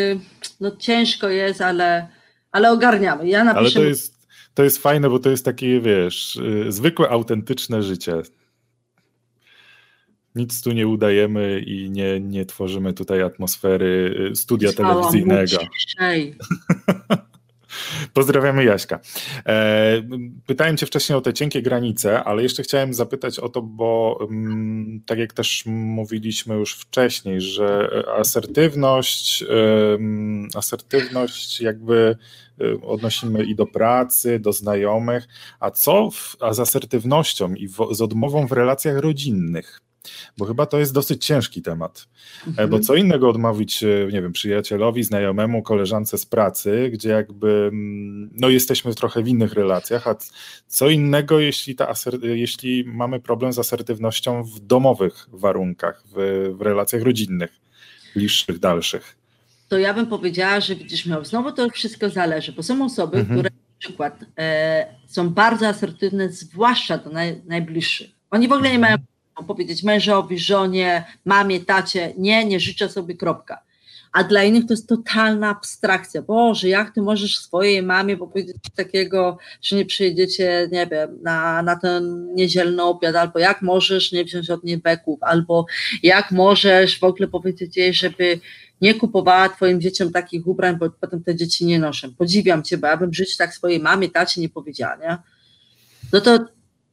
no ciężko jest, ale, ale ogarniamy. Ja napiszę... Ale to jest, to jest fajne, bo to jest takie, wiesz, y, zwykłe, autentyczne życie. Nic tu nie udajemy i nie, nie tworzymy tutaj atmosfery y, studia telewizyjnego. Pozdrawiamy Jaśka. E, pytałem Cię wcześniej o te cienkie granice, ale jeszcze chciałem zapytać o to, bo mm, tak jak też mówiliśmy już wcześniej, że asertywność, asertywność jakby e, odnosimy i do pracy, do znajomych, a co w, a z asertywnością i w, z odmową w relacjach rodzinnych? Bo chyba to jest dosyć ciężki temat. Mhm. Bo co innego odmawić, e, nie wiem, przyjacielowi, znajomemu, koleżance z pracy, gdzie jakby mm, no jesteśmy trochę w innych relacjach, a co innego, jeśli, ta jeśli mamy problem z asertywnością w domowych warunkach, w, w relacjach rodzinnych, bliższych, dalszych. To ja bym powiedziała, że widzisz, miał znowu to wszystko zależy, bo są osoby, mhm. które na przykład e, są bardzo asertywne, zwłaszcza do naj, najbliższych. Oni w ogóle nie mają powiedzieć mężowi, żonie, mamie, tacie, nie, nie życzę sobie, kropka. A dla innych to jest totalna abstrakcja. Boże, jak ty możesz swojej mamie powiedzieć takiego, że nie przyjedziecie, nie wiem, na, na ten niedzielny obiad, albo jak możesz nie wziąć od niej beków, albo jak możesz w ogóle powiedzieć jej, żeby nie kupowała twoim dzieciom takich ubrań, bo potem te dzieci nie noszą. Podziwiam cię, bo ja bym życiu tak swojej mamie, tacie nie powiedziała, nie? No to,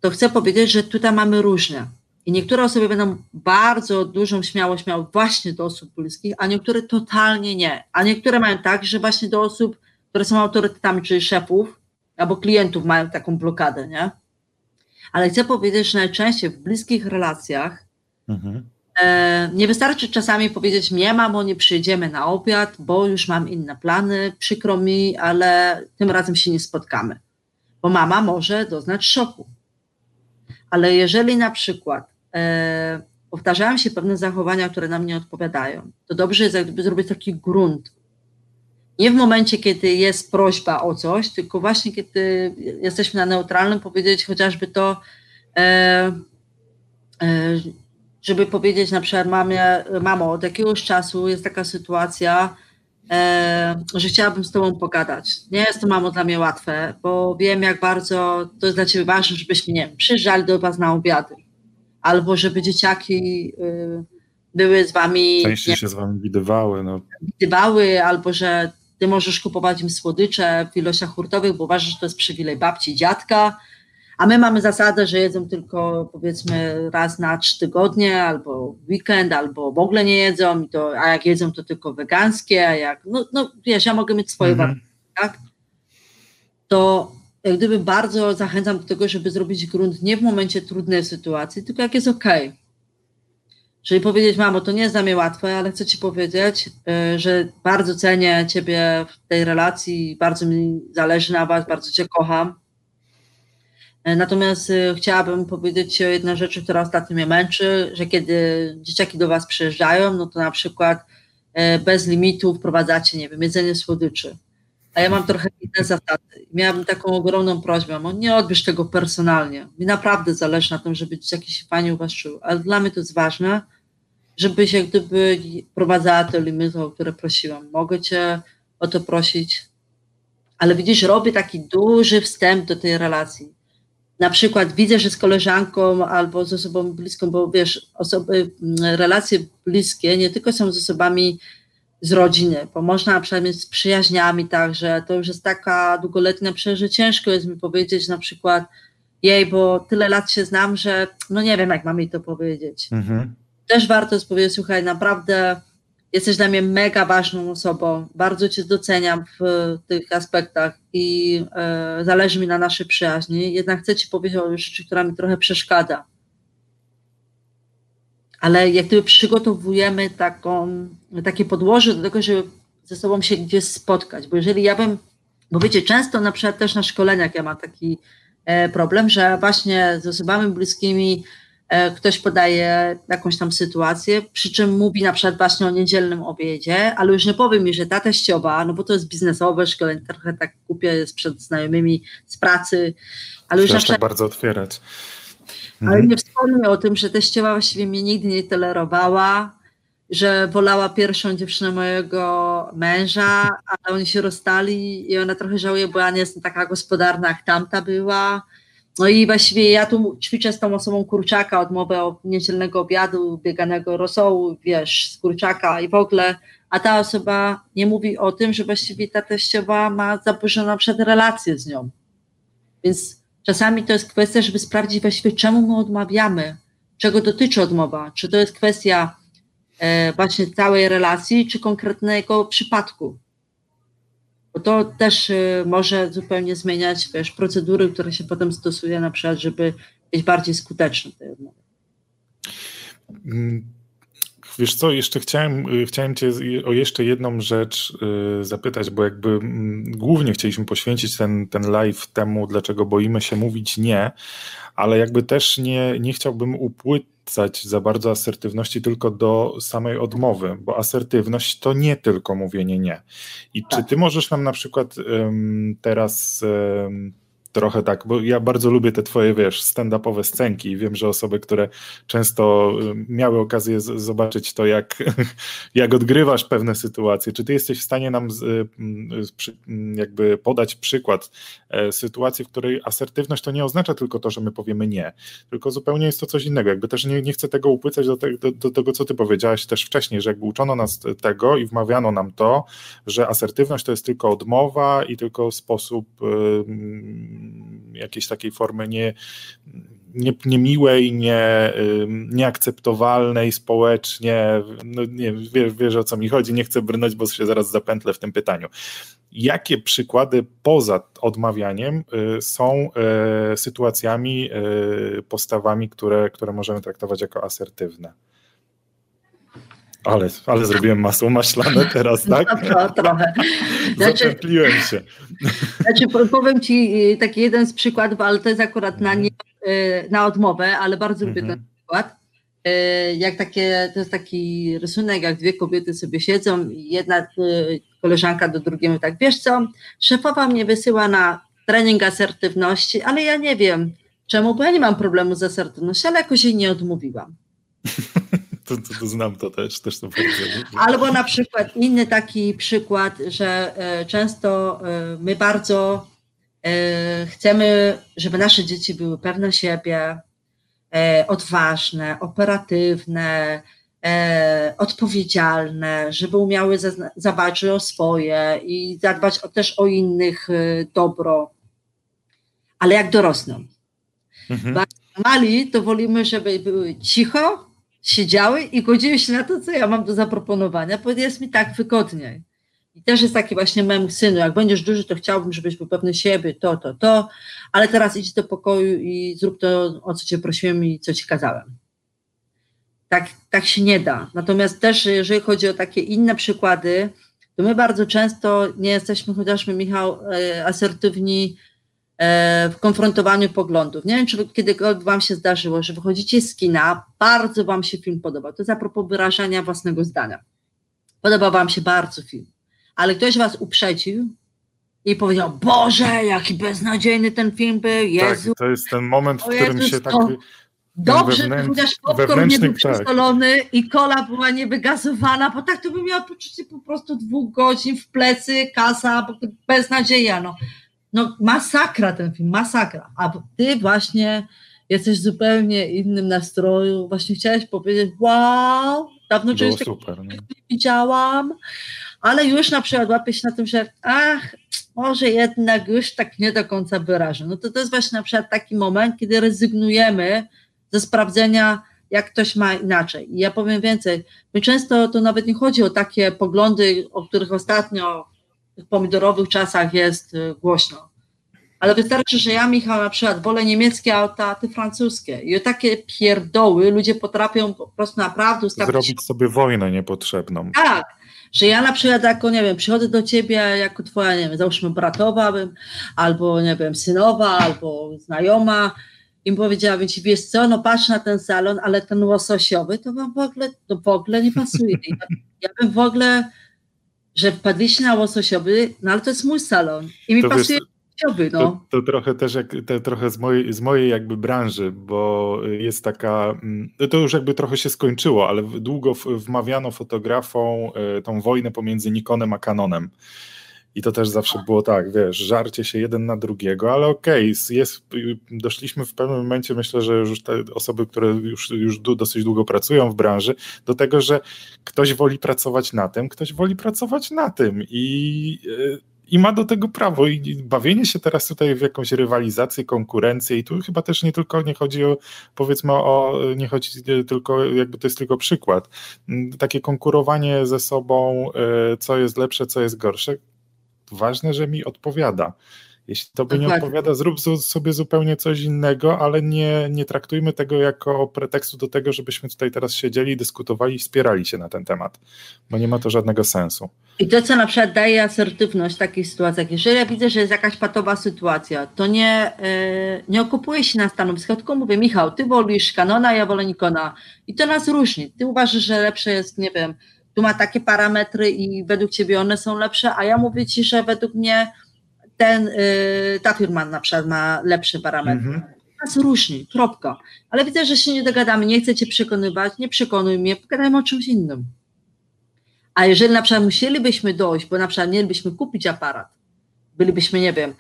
to chcę powiedzieć, że tutaj mamy różne. I niektóre osoby będą bardzo dużą śmiałość miały właśnie do osób bliskich, a niektóre totalnie nie. A niektóre mają tak, że właśnie do osób, które są autorytetami, czyli szefów albo klientów mają taką blokadę, nie? Ale chcę powiedzieć, że najczęściej w bliskich relacjach mhm. e, nie wystarczy czasami powiedzieć, nie mamo, nie przyjedziemy na obiad, bo już mam inne plany, przykro mi, ale tym razem się nie spotkamy. Bo mama może doznać szoku. Ale jeżeli na przykład e, powtarzają się pewne zachowania, które nam nie odpowiadają, to dobrze jest jakby zrobić taki grunt. Nie w momencie, kiedy jest prośba o coś, tylko właśnie kiedy jesteśmy na neutralnym, powiedzieć chociażby to, e, e, żeby powiedzieć na przykład mamie, mamo, od jakiegoś czasu jest taka sytuacja, e, że chciałabym z Tobą pogadać. Nie jest to, mamo, dla mnie łatwe, bo wiem, jak bardzo to jest dla Ciebie ważne, żebyśmy, nie wiem, przyjeżdżali do Was na obiady, albo żeby dzieciaki y, były z Wami... Częściej się z Wami widywały. No. Widywały, albo że Ty możesz kupować im słodycze w ilościach hurtowych, bo uważasz, że to jest przywilej babci i dziadka, a my mamy zasadę, że jedzą tylko powiedzmy raz na trzy tygodnie, albo weekend, albo w ogóle nie jedzą, i to, a jak jedzą, to tylko wegańskie, a jak, no, no wiesz, ja mogę mieć swoje mhm. warunki, tak? To jak gdyby bardzo zachęcam do tego, żeby zrobić grunt nie w momencie trudnej sytuacji, tylko jak jest ok. Czyli powiedzieć, mamo, to nie jest dla mnie łatwe, ale chcę ci powiedzieć, y, że bardzo cenię ciebie w tej relacji, bardzo mi zależy na was, bardzo cię kocham E, natomiast e, chciałabym powiedzieć o jednej rzeczy, która ostatnio mnie męczy, że kiedy dzieciaki do Was przyjeżdżają, no to na przykład e, bez limitu wprowadzacie, nie wiem, jedzenie słodyczy. A ja mam trochę inne zasady. Miałabym taką ogromną prośbę, no nie odbierz tego personalnie. Mi naprawdę zależy na tym, żeby dzieciaki się fajnie u Was czuły, ale dla mnie to jest ważne, żebyś jak gdyby wprowadzała te limity, o które prosiłam. Mogę Cię o to prosić, ale widzisz, robię taki duży wstęp do tej relacji na przykład widzę, że z koleżanką albo z osobą bliską, bo wiesz, osoby, mm, relacje bliskie nie tylko są z osobami z rodziny, bo można na przykład mieć z przyjaźniami także, to już jest taka długoletnia przeżycie, ciężko jest mi powiedzieć na przykład jej, bo tyle lat się znam, że no nie wiem, jak mam jej to powiedzieć. Mhm. Też warto jest powiedzieć, słuchaj, naprawdę Jesteś dla mnie mega ważną osobą. Bardzo Cię doceniam w tych aspektach i e, zależy mi na naszej przyjaźni. Jednak chcę Ci powiedzieć o rzeczy, która mi trochę przeszkadza. Ale jak gdyby przygotowujemy taką, takie podłoże do tego, żeby ze sobą się gdzieś spotkać. Bo jeżeli ja bym, bo wiecie, często na przykład też na szkoleniach ja mam taki e, problem, że właśnie z osobami bliskimi ktoś podaje jakąś tam sytuację, przy czym mówi na przykład właśnie o niedzielnym obiedzie, ale już nie powie mi, że ta teściowa, no bo to jest biznesowe szkolenie, trochę tak kupię jest przed znajomymi z pracy, ale już na przykład... tak bardzo otwierać. Ale mhm. nie wspomnę o tym, że teściowa właściwie mnie nigdy nie tolerowała, że wolała pierwszą dziewczynę mojego męża, ale oni się rozstali i ona trochę żałuje, bo ja nie jestem taka gospodarna, jak tamta była no i właściwie ja tu ćwiczę z tą osobą kurczaka, odmowę od niedzielnego obiadu, bieganego rosołu, wiesz, z kurczaka i w ogóle, a ta osoba nie mówi o tym, że właściwie ta teściowa ma zaburzoną przed relację z nią. Więc czasami to jest kwestia, żeby sprawdzić właściwie, czemu my odmawiamy, czego dotyczy odmowa, czy to jest kwestia e, właśnie całej relacji, czy konkretnego przypadku bo to też y, może zupełnie zmieniać wiesz, procedury, które się potem stosuje na przykład, żeby być bardziej skuteczny tej. Mm, wiesz co, jeszcze chciałem, chciałem Cię o jeszcze jedną rzecz y, zapytać, bo jakby mm, głównie chcieliśmy poświęcić ten, ten live temu, dlaczego boimy się mówić nie, ale jakby też nie, nie chciałbym za bardzo asertywności tylko do samej odmowy, bo asertywność to nie tylko mówienie nie. I czy tak. Ty możesz nam na przykład um, teraz um, trochę tak, bo ja bardzo lubię te twoje, wiesz, stand-upowe scenki i wiem, że osoby, które często miały okazję z, zobaczyć to, jak, jak odgrywasz pewne sytuacje, czy ty jesteś w stanie nam z, y, z, przy, jakby podać przykład e, sytuacji, w której asertywność to nie oznacza tylko to, że my powiemy nie, tylko zupełnie jest to coś innego, jakby też nie, nie chcę tego upłycać do, te, do, do tego, co ty powiedziałaś też wcześniej, że jakby uczono nas tego i wmawiano nam to, że asertywność to jest tylko odmowa i tylko sposób jakiejś takiej formy nie, nie, niemiłej, nie, nieakceptowalnej społecznie. No nie wiesz, wiesz o co mi chodzi, nie chcę brnąć, bo się zaraz zapętlę w tym pytaniu. Jakie przykłady poza odmawianiem y, są y, sytuacjami, y, postawami, które, które możemy traktować jako asertywne? Ale, ale zrobiłem masło maślane teraz, tak? No, to, trochę. Znaczy, się. Znaczy, powiem Ci y, taki jeden z przykładów, ale to jest akurat na, nie, y, na odmowę, ale bardzo lubię ten mhm. przykład. Y, jak takie, to jest taki rysunek, jak dwie kobiety sobie siedzą i jedna koleżanka do drugiej tak, wiesz co, szefowa mnie wysyła na trening asertywności, ale ja nie wiem czemu, bo ja nie mam problemu z asertywnością, ale jakoś jej nie odmówiłam. To, to, to, znam to też, też to bardzo. Albo na przykład inny taki przykład, że e, często e, my bardzo e, chcemy, żeby nasze dzieci były pewne siebie, odważne, operatywne, odpowiedzialne, żeby umiały zadbać o swoje i zadbać też o innych dobro. Ale jak dorosną, mhm. mali, to wolimy, żeby były cicho, siedziały i godziły się na to, co ja mam do zaproponowania, jest mi tak wygodniej. I też jest taki właśnie mem synu, jak będziesz duży, to chciałbym, żebyś był pewny siebie, to, to, to, ale teraz idź do pokoju i zrób to, o co cię prosiłem i co ci kazałem. Tak, tak się nie da. Natomiast też, jeżeli chodzi o takie inne przykłady, to my bardzo często nie jesteśmy, chociażby Michał, e, asertywni w konfrontowaniu poglądów. Nie wiem, czy kiedykolwiek Wam się zdarzyło, że wychodzicie z kina, bardzo Wam się film podobał. To jest a propos wyrażania własnego zdania. Podobał Wam się bardzo film, ale ktoś Was uprzedził i powiedział, Boże, jaki beznadziejny ten film był, Jezu. Tak, to jest ten moment, w którym Jezus, się tak... Dobrze, chociaż popcorn nie był przesolony tak. i kola była niewygazowana, bo tak to bym miała poczucie po prostu dwóch godzin w plecy, kasa, beznadzieja. No no masakra ten film, masakra. A ty właśnie jesteś w zupełnie innym nastroju. Właśnie chciałeś powiedzieć, wow, dawno czegoś takiego nie widziałam, ale już na przykład łapię się na tym, że ach, może jednak już tak nie do końca wyrażę. No to to jest właśnie na przykład taki moment, kiedy rezygnujemy ze sprawdzenia, jak ktoś ma inaczej. I ja powiem więcej, my często to nawet nie chodzi o takie poglądy, o których ostatnio tych pomidorowych czasach jest y, głośno. Ale wystarczy, że ja, Michał, na przykład wolę niemieckie auta, a ty francuskie. I takie pierdoły ludzie potrafią po prostu naprawdę ustawić. Zrobić sobie wojnę niepotrzebną. Tak, że ja na przykład jako, nie wiem, przychodzę do ciebie jako twoja, nie wiem, załóżmy bratowa bym, albo, nie wiem, synowa, albo znajoma i powiedziałabym ci, wiesz co, no patrz na ten salon, ale ten łososiowy to wam w ogóle, to w ogóle nie pasuje. Ja, ja bym w ogóle że wpadliście na łososiowy, no ale to jest mój salon i mi to pasuje wiesz, łososiowy, no. To, to, trochę też jak, to, trochę z mojej, z mojej jakby branży, bo jest taka, mm, to już jakby trochę się skończyło, ale długo wmawiano fotografom e, tą wojnę pomiędzy Nikonem a Canonem. I to też zawsze było tak, wiesz, żarcie się jeden na drugiego, ale okej, okay, jest, doszliśmy w pewnym momencie, myślę, że już te osoby, które już, już dosyć długo pracują w branży, do tego, że ktoś woli pracować na tym, ktoś woli pracować na tym. I, i ma do tego prawo. I bawienie się teraz tutaj w jakąś rywalizację, konkurencję i tu chyba też nie tylko nie chodzi o, powiedzmy o, nie chodzi tylko, jakby to jest tylko przykład, takie konkurowanie ze sobą, e, co jest lepsze, co jest gorsze, ważne, że mi odpowiada. Jeśli tobie nie odpowiada, zrób sobie zupełnie coś innego, ale nie, nie traktujmy tego jako pretekstu do tego, żebyśmy tutaj teraz siedzieli, dyskutowali i wspierali się na ten temat, bo nie ma to żadnego sensu. I to, co na przykład daje asertywność w takich sytuacjach, jeżeli ja widzę, że jest jakaś patowa sytuacja, to nie, yy, nie okupuję się na stanowisko, tylko mówię, Michał, ty wolisz Kanona, ja wolę Nikona. I to nas różni. Ty uważasz, że lepsze jest, nie wiem, tu ma takie parametry i według ciebie one są lepsze, a ja mówię ci, że według mnie ten, yy, ta firma na przykład ma lepsze parametry. Mhm. Nas różni, kropka. Ale widzę, że się nie dogadamy, nie chcę cię przekonywać, nie przekonuj mnie, pogadajmy o czymś innym. A jeżeli na przykład musielibyśmy dojść, bo na przykład mielibyśmy kupić aparat, bylibyśmy, nie wiem,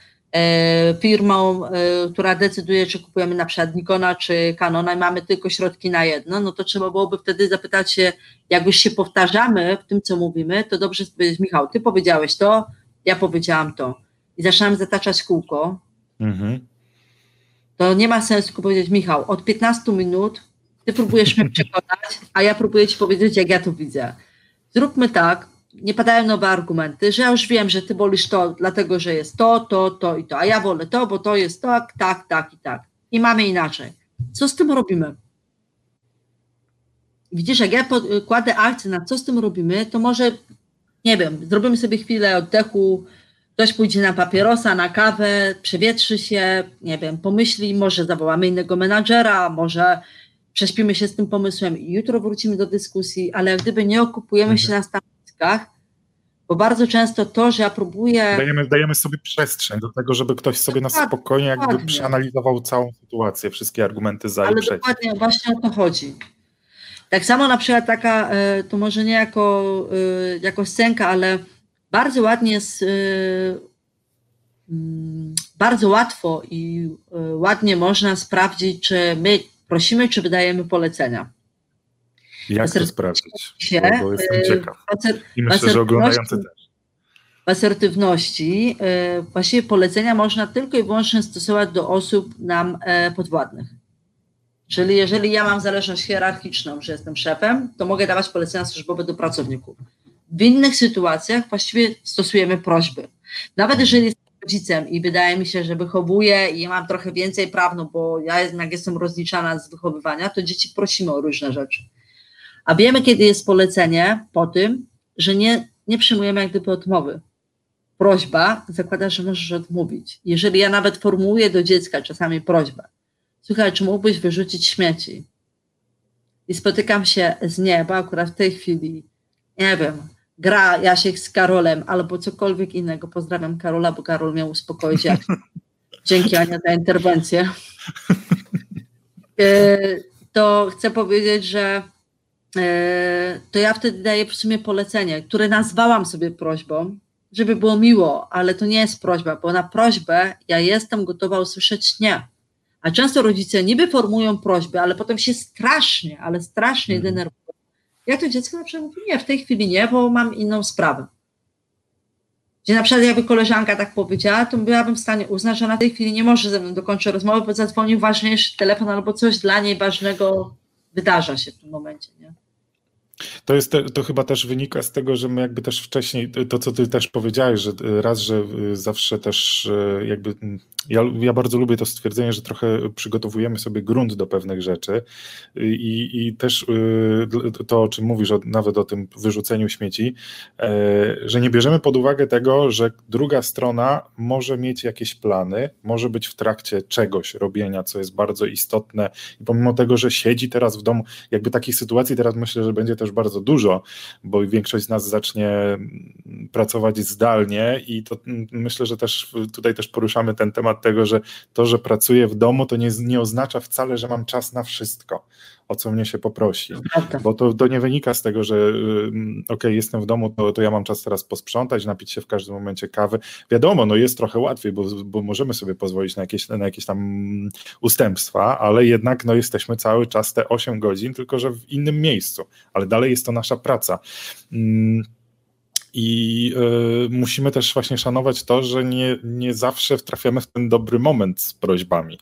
firmą, e, która decyduje, czy kupujemy na przykład Nikona czy Canona i mamy tylko środki na jedno, no to trzeba byłoby wtedy zapytać się, jak już się powtarzamy w tym, co mówimy, to dobrze powiedzieć, Michał, ty powiedziałeś to, ja powiedziałam to. I zaczynamy zataczać kółko. Mhm. To nie ma sensu powiedzieć, Michał, od 15 minut ty próbujesz mnie przekonać, a ja próbuję ci powiedzieć, jak ja to widzę zróbmy tak, nie padają nowe argumenty, że ja już wiem, że ty wolisz to, dlatego że jest to, to, to i to, a ja wolę to, bo to jest tak, tak, tak i tak. I mamy inaczej. Co z tym robimy? Widzisz, jak ja kładę akcję na co z tym robimy, to może, nie wiem, zrobimy sobie chwilę oddechu, ktoś pójdzie na papierosa, na kawę, przewietrzy się, nie wiem, pomyśli, może zawołamy innego menadżera, może prześpimy się z tym pomysłem i jutro wrócimy do dyskusji, ale gdyby nie okupujemy mhm. się na bo bardzo często to, że ja próbuję. Dajemy, dajemy sobie przestrzeń do tego, żeby ktoś sobie na spokojnie jakby dokładnie. przeanalizował całą sytuację, wszystkie argumenty za ale i przeciw. Dokładnie, właśnie o to chodzi. Tak samo na przykład taka, e, to może nie jako, e, jako scenka, ale bardzo ładnie jest, e, mm, bardzo łatwo i ładnie można sprawdzić, czy my prosimy, czy wydajemy polecenia. Jak to sprawdzić? Się, bo, bo jestem y, ciekaw. I myślę, że oglądający też. W asertywności y, właściwie polecenia można tylko i wyłącznie stosować do osób nam e, podwładnych. Czyli jeżeli ja mam zależność hierarchiczną, że jestem szefem, to mogę dawać polecenia służbowe do pracowników. W innych sytuacjach właściwie stosujemy prośby. Nawet jeżeli rodzicem i wydaje mi się, że wychowuję i mam trochę więcej praw, no bo ja jednak jestem rozliczana z wychowywania, to dzieci prosimy o różne rzeczy. A wiemy, kiedy jest polecenie po tym, że nie, nie przyjmujemy jak gdyby odmowy. Prośba zakłada, że możesz odmówić. Jeżeli ja nawet formułuję do dziecka czasami prośbę, słuchaj, czy mógłbyś wyrzucić śmieci? I spotykam się z nieba akurat w tej chwili, nie wiem, gra Jasiek z Karolem albo cokolwiek innego. Pozdrawiam Karola, bo Karol miał uspokoić jak. Dzięki Ania za interwencję. E, to chcę powiedzieć, że to ja wtedy daję w sumie polecenie, które nazwałam sobie prośbą, żeby było miło, ale to nie jest prośba, bo na prośbę ja jestem gotowa usłyszeć nie. A często rodzice niby formują prośbę, ale potem się strasznie, ale strasznie mm. denerwują ja to dziecko na przykład mówi, nie, w tej chwili nie, bo mam inną sprawę. Gdzie na przykład jakby koleżanka tak powiedziała, to byłabym w stanie uznać, że na tej chwili nie może ze mną dokończyć rozmowy, bo zadzwonił ważniejszy telefon albo coś dla niej ważnego wydarza się w tym momencie. Nie? To, jest te, to chyba też wynika z tego, że my jakby też wcześniej, to co ty też powiedziałeś, że raz, że zawsze też jakby ja, ja, bardzo lubię to stwierdzenie, że trochę przygotowujemy sobie grunt do pewnych rzeczy i, i też y, to, o czym mówisz, nawet o tym wyrzuceniu śmieci, e, że nie bierzemy pod uwagę tego, że druga strona może mieć jakieś plany, może być w trakcie czegoś robienia, co jest bardzo istotne i pomimo tego, że siedzi teraz w domu, jakby takich sytuacji teraz myślę, że będzie też bardzo dużo, bo większość z nas zacznie pracować zdalnie i to myślę, że też tutaj też poruszamy ten temat tego, że to, że pracuję w domu, to nie, nie oznacza wcale, że mam czas na wszystko, o co mnie się poprosi. Bo to, to nie wynika z tego, że mm, ok, jestem w domu, to, to ja mam czas teraz posprzątać, napić się w każdym momencie kawy. Wiadomo, no jest trochę łatwiej, bo, bo możemy sobie pozwolić na jakieś, na jakieś tam ustępstwa, ale jednak no, jesteśmy cały czas te 8 godzin, tylko że w innym miejscu, ale dalej jest to nasza praca. Hmm i y, musimy też właśnie szanować to, że nie, nie zawsze trafiamy w ten dobry moment z prośbami,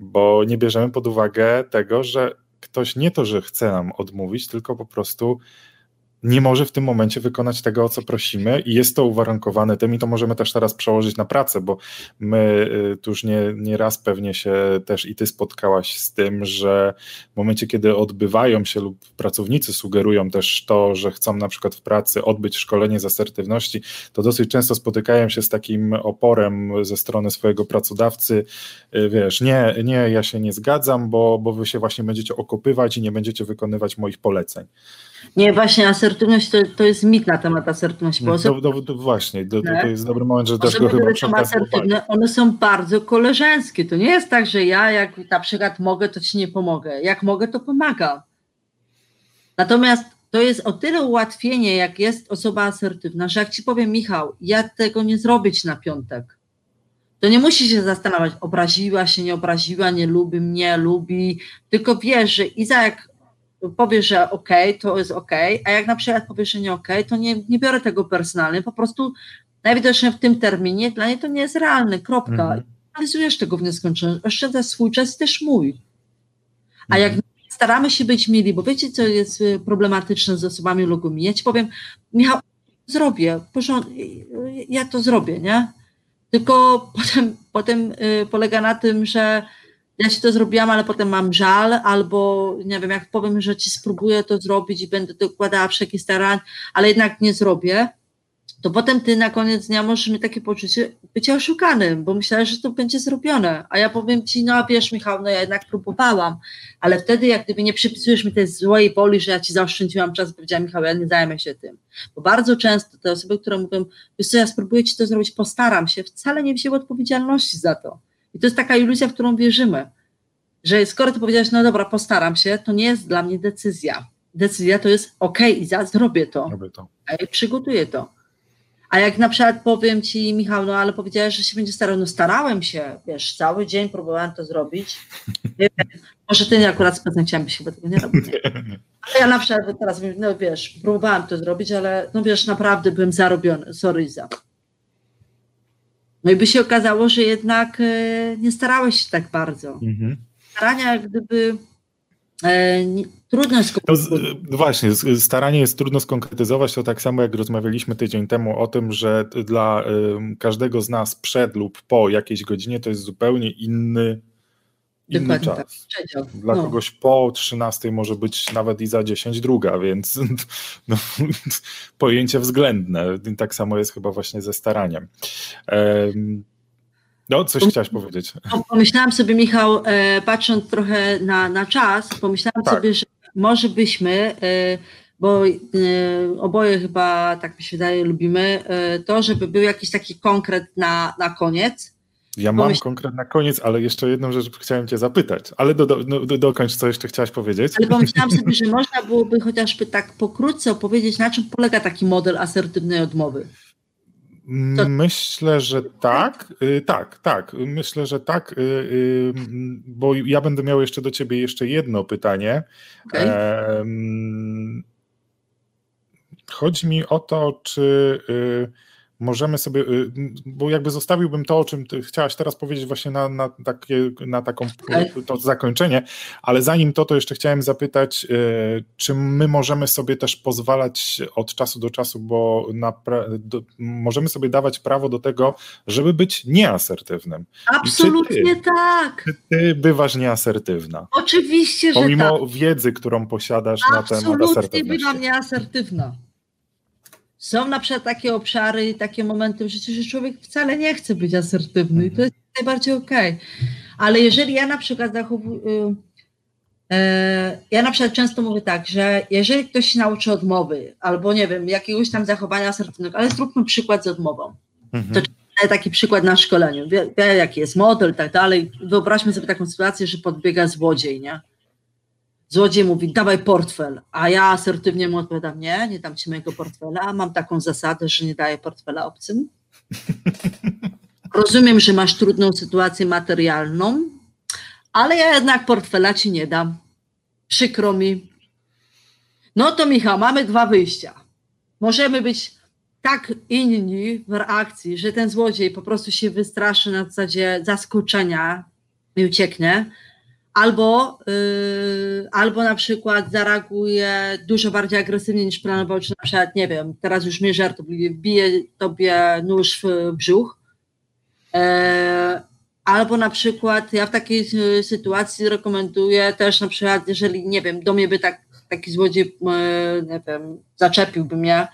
bo nie bierzemy pod uwagę tego, że ktoś nie to, że chce nam odmówić, tylko po prostu nie może w tym momencie wykonać tego, o co prosimy i jest to uwarunkowane tym i to możemy też teraz przełożyć na pracę, bo my y, tu już nie, nie raz pewnie się też i ty spotkałaś z tym, że w momencie, kiedy odbywają się lub pracownicy sugerują też to, że chcą na przykład w pracy odbyć szkolenie z asertywności, to dosyć często spotykają się z takim oporem ze strony swojego pracodawcy, y, wiesz, nie, nie, ja się nie zgadzam, bo, bo wy się właśnie będziecie okopywać i nie będziecie wykonywać moich poleceń. Nie, właśnie asertywność to, to jest mit na temat asertywności. Bo no, do, do, właśnie, do, to, to jest dobry moment, że też go chyba asertywne, One są bardzo koleżeńskie. To nie jest tak, że ja jak na przykład mogę, to ci nie pomogę. Jak mogę, to pomagam. Natomiast to jest o tyle ułatwienie, jak jest osoba asertywna, że jak ci powiem, Michał, ja tego nie zrobię ci na piątek, to nie musi się zastanawiać, obraziła się, nie obraziła, nie lubi mnie, lubi, tylko wiesz, że Iza jak powie, że ok, to jest ok, a jak na przykład powie, że nie ok, to nie, nie biorę tego personalnie, po prostu najwidoczniej w tym terminie dla niej to nie jest realne, kropka. Mhm. Analizujesz tego w nieskończoność, oszczędzasz swój czas też mój. A jak mhm. staramy się być mili, bo wiecie, co jest y, problematyczne z osobami logumi? Ja ci powiem, Michał, zrobię, porząd- ja to zrobię, nie? Tylko potem, potem y, polega na tym, że ja ci to zrobiłam, ale potem mam żal, albo nie wiem, jak powiem, że ci spróbuję to zrobić i będę dokładała wszelkie starań, ale jednak nie zrobię, to potem ty na koniec dnia możesz mieć takie poczucie bycia oszukanym, bo myślałeś, że to będzie zrobione. A ja powiem ci, no wiesz Michał, no ja jednak próbowałam, ale wtedy jak gdyby nie przypisujesz mi tej złej woli, że ja ci zaoszczędziłam czas, powiedziałam Michał, ja nie zajmę się tym. Bo bardzo często te osoby, które mówią, wiesz co, ja spróbuję ci to zrobić, postaram się, wcale nie wzięły odpowiedzialności za to. I to jest taka iluzja, w którą wierzymy, że skoro ty powiedziałeś, no dobra, postaram się, to nie jest dla mnie decyzja. Decyzja to jest ok, Iza, zrobię to. Zrobię to. A przygotuję to. A jak na przykład powiem ci, Michał, no ale powiedziałeś, że się będzie starał, no starałem się, wiesz, cały dzień próbowałem to zrobić. Może ty akurat specjalnie chciałem, byś chyba tego nie robił. Ale ja na przykład teraz, no wiesz, próbowałem to zrobić, ale no wiesz, naprawdę byłem zarobiony, sorry za. No i by się okazało, że jednak e, nie starałeś się tak bardzo. Mhm. Starania jak gdyby e, trudno skonkretyzować. No, właśnie, staranie jest trudno skonkretyzować, to tak samo jak rozmawialiśmy tydzień temu o tym, że dla y, każdego z nas przed lub po jakiejś godzinie to jest zupełnie inny inny czas. Tak, Dla no. kogoś po 13 może być nawet i za 10 druga, więc no, pojęcie względne. Tak samo jest chyba właśnie ze staraniem. No, coś chciałaś powiedzieć. Pomyślałam sobie, Michał, e, patrząc trochę na, na czas, pomyślałam tak. sobie, że może byśmy, e, bo e, oboje chyba, tak mi się wydaje, lubimy to, żeby był jakiś taki konkret na, na koniec, ja mam Pomyśl... konkret na koniec, ale jeszcze jedną rzecz chciałem cię zapytać, ale do, do, no, do, dokończ, co jeszcze chciałaś powiedzieć. Ale pomyślałam sobie, że można byłoby chociażby tak pokrótce opowiedzieć, na czym polega taki model asertywnej odmowy. To... Myślę, że tak, y, tak, tak. Myślę, że tak, y, y, bo ja będę miał jeszcze do ciebie jeszcze jedno pytanie. Okay. Chodzi mi o to, czy możemy sobie, y, bo jakby zostawiłbym to, o czym ty chciałaś teraz powiedzieć właśnie na, na, takie, na taką to zakończenie, ale zanim to, to jeszcze chciałem zapytać, y, czy my możemy sobie też pozwalać od czasu do czasu, bo na, do, możemy sobie dawać prawo do tego, żeby być nieasertywnym. Absolutnie ty, tak. Czy ty bywasz nieasertywna? Oczywiście, że Pomimo tak. wiedzy, którą posiadasz Absolutnie na temat asertywności. Absolutnie bywam nieasertywna. Są na przykład takie obszary, takie momenty w życiu, że człowiek wcale nie chce być asertywny i to jest najbardziej okej. Okay. Ale jeżeli ja na przykład zachowuję, e, ja na przykład często mówię tak, że jeżeli ktoś się nauczy odmowy albo nie wiem, jakiegoś tam zachowania asertywnego, ale zróbmy przykład z odmową. Mhm. To taki przykład na szkoleniu. Wie, wie, jaki jest model i tak dalej. Wyobraźmy sobie taką sytuację, że podbiega złodziej, nie? Złodziej mówi, dawaj portfel, a ja asertywnie mu odpowiadam, nie, nie dam ci mojego portfela, mam taką zasadę, że nie daję portfela obcym. Rozumiem, że masz trudną sytuację materialną, ale ja jednak portfela ci nie dam. Przykro mi. No to Michał, mamy dwa wyjścia. Możemy być tak inni w reakcji, że ten złodziej po prostu się wystraszy na zasadzie zaskoczenia i ucieknie, albo, yy, albo na przykład zareaguje dużo bardziej agresywnie niż planował, czy na przykład, nie wiem, teraz już mnie żartowliwie bije tobie nóż w brzuch, yy, albo na przykład ja w takiej y, sytuacji rekomenduję też na przykład, jeżeli, nie wiem, do mnie by tak, taki złodziej, yy, nie wiem, zaczepiłby mnie,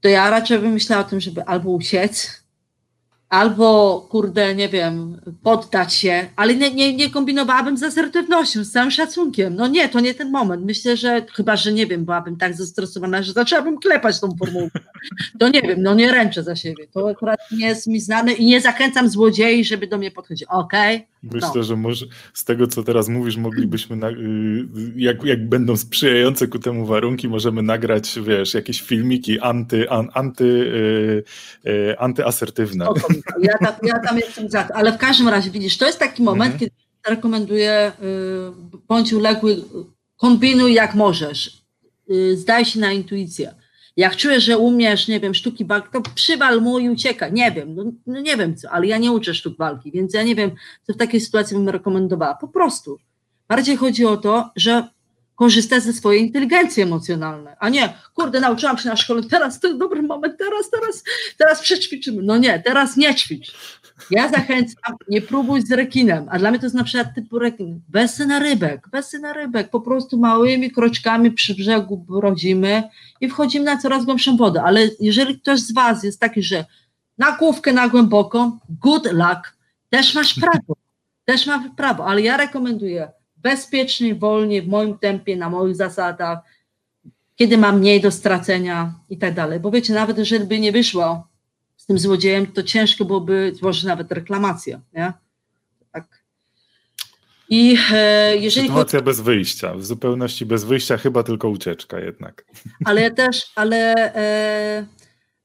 to ja raczej bym myślała o tym, żeby albo uciec, albo, kurde, nie wiem, poddać się, ale nie, nie, nie kombinowałabym z asertywnością, z całym szacunkiem. No nie, to nie ten moment. Myślę, że chyba, że nie wiem, byłabym tak zestresowana, że zaczęłabym klepać tą formułkę. To nie wiem, no nie ręczę za siebie. To akurat nie jest mi znane i nie zachęcam złodziei, żeby do mnie podchodzić. Okej? Okay? Myślę, no. że może z tego, co teraz mówisz, moglibyśmy, na, y, jak, jak będą sprzyjające ku temu warunki, możemy nagrać, wiesz, jakieś filmiki anty, an, anty, y, y, antyasertywne. Ja tam, ja tam jestem za to, ale w każdym razie, widzisz, to jest taki moment, mhm. kiedy rekomenduję, bądź uległy, kombinuj jak możesz, zdaj się na intuicję. Jak czujesz, że umiesz, nie wiem, sztuki walki, to przywal mu i ucieka. Nie wiem, no, no, nie wiem co, ale ja nie uczę sztuk walki, więc ja nie wiem, co w takiej sytuacji bym rekomendowała. Po prostu. Bardziej chodzi o to, że korzysta ze swojej inteligencji emocjonalnej, a nie, kurde, nauczyłam się na szkole, teraz to jest dobry moment, teraz, teraz, teraz przećwiczymy. No nie, teraz nie ćwicz. Ja zachęcam, nie próbuj z rekinem, a dla mnie to jest na przykład typu rekin, bez na rybek, bez na rybek, po prostu małymi kroczkami przy brzegu brodzimy i wchodzimy na coraz głębszą wodę, ale jeżeli ktoś z Was jest taki, że na główkę na głęboką, good luck, też masz prawo, też masz prawo, ale ja rekomenduję bezpiecznie, wolnie, w moim tempie, na moich zasadach, kiedy mam mniej do stracenia i tak dalej. Bo wiecie, nawet jeżeli by nie wyszło tym złodziejem, to ciężko byłoby złożyć nawet reklamację. Nie? Tak. I e, jeżeli Sytuacja bez wyjścia, w zupełności bez wyjścia, chyba tylko ucieczka jednak. Ale ja też, ale, e,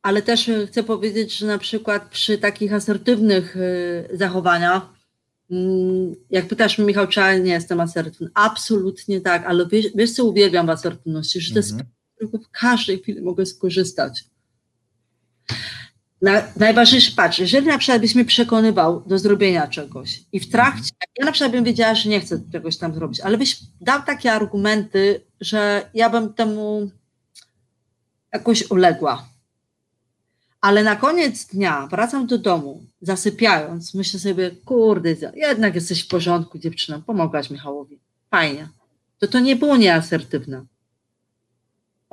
ale też chcę powiedzieć, że na przykład przy takich asertywnych e, zachowaniach, Mm, jak pytasz mnie, Michał, czy ja nie jestem asertywny? Absolutnie tak, ale wiesz, wiesz co uwielbiam w asertywności, że to jest mhm. tylko w każdej chwili mogę skorzystać. Na, najważniejsze, patrz, jeżeli na przykład byś mnie przekonywał do zrobienia czegoś i w trakcie, ja na przykład bym wiedziała, że nie chcę czegoś tam zrobić, ale byś dał takie argumenty, że ja bym temu jakoś uległa ale na koniec dnia wracam do domu, zasypiając, myślę sobie, kurde, jednak jesteś w porządku, dziewczyną, pomogłaś Michałowi. Fajnie. To to nie było nieasertywne.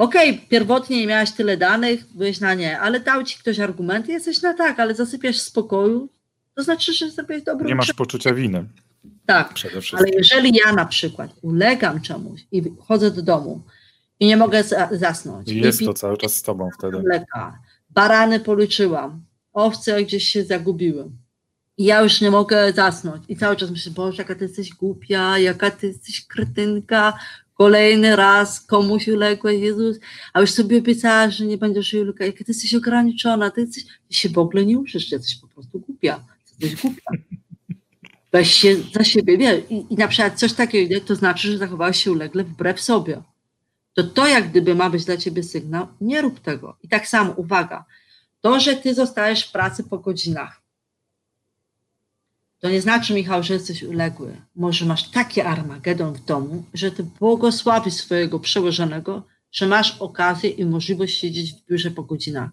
Okej, okay, pierwotnie nie miałaś tyle danych, byłeś na nie, ale dał ci ktoś argumenty, jesteś na tak, ale zasypiasz w spokoju, to znaczy, że zrobiłeś dobrą Nie masz poczucia winy. Tak, ale jeżeli ja na przykład ulegam czemuś i chodzę do domu i nie mogę zasnąć. I jest to cały czas z tobą wtedy. Mleka, barany policzyłam, owce gdzieś się zagubiły. I ja już nie mogę zasnąć. I cały czas myślę, Boże, jaka ty jesteś głupia, jaka ty jesteś kretynka, kolejny raz komuś uległeś, Jezus, a już sobie obiecałaś, że nie będziesz jej jaka ty jesteś ograniczona, ty, jesteś, ty się w ogóle nie uczysz, ty jesteś po prostu głupia, jesteś głupia. Weź się za siebie, wiesz, i, i na przykład coś takiego, to znaczy, że zachowałeś się ulegle wbrew sobie. To to jak gdyby ma być dla ciebie sygnał, nie rób tego. I tak samo, uwaga, to, że ty zostajesz w pracy po godzinach, to nie znaczy, Michał, że jesteś uległy. Może masz takie armagedon w domu, że ty błogosławisz swojego przełożonego, że masz okazję i możliwość siedzieć w biurze po godzinach.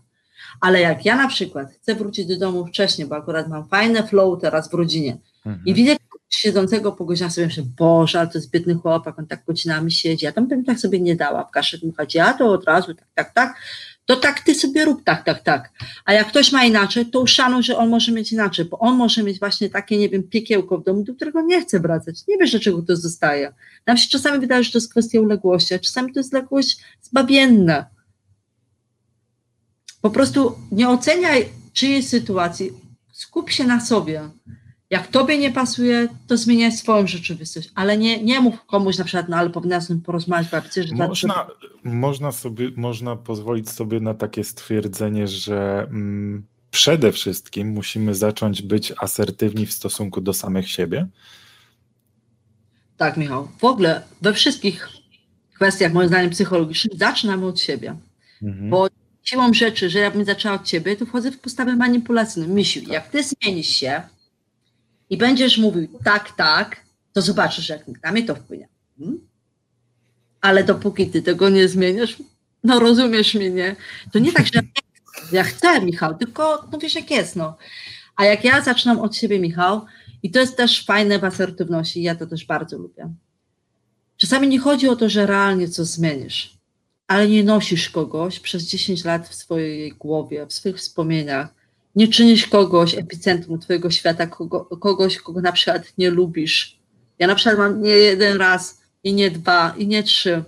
Ale jak ja na przykład chcę wrócić do domu wcześniej, bo akurat mam fajne flow teraz w rodzinie mhm. i widzę siedzącego po godzinach sobie myślę, Boże, ale to jest biedny chłopak, on tak godzinami siedzi, ja tam bym tak sobie nie dała w kaszę dmuchać, ja to od razu tak, tak, tak, to tak ty sobie rób tak, tak, tak. A jak ktoś ma inaczej, to uszanuj, że on może mieć inaczej, bo on może mieć właśnie takie, nie wiem, piekiełko w domu, do którego nie chce wracać. Nie wiesz, dlaczego to zostaje. Nam się czasami wydaje, że to jest kwestia uległości, a czasami to jest uległość zbawienna. Po prostu nie oceniaj czyjej sytuacji, skup się na sobie. Jak tobie nie pasuje, to zmieniaj swoją rzeczywistość, ale nie, nie mów komuś na przykład, no ale powinnaś porozmawiać babci, że można, to... można, sobie, można pozwolić sobie na takie stwierdzenie, że mm, przede wszystkim musimy zacząć być asertywni w stosunku do samych siebie. Tak, Michał. W ogóle we wszystkich kwestiach, moim zdaniem, psychologicznych, zaczynamy od siebie. Mhm. Bo siłą rzeczy, że ja bym zaczęła od ciebie, to wchodzę w postawę manipulacyjną. Misiu, tak. jak ty zmienisz się, i będziesz mówił tak, tak, to zobaczysz, jak na mnie to wpłynie. Hmm? Ale dopóki ty tego nie zmienisz, no rozumiesz mnie, nie? To nie tak, że ja chcę, Michał, tylko no wiesz jak jest, no. A jak ja zaczynam od siebie, Michał, i to jest też fajne w asertywności, ja to też bardzo lubię. Czasami nie chodzi o to, że realnie coś zmienisz, ale nie nosisz kogoś przez 10 lat w swojej głowie, w swoich wspomnieniach. Nie czynisz kogoś epicentrum twojego świata, kogo, kogoś, kogo na przykład nie lubisz. Ja na przykład mam nie jeden raz i nie dwa i nie trzy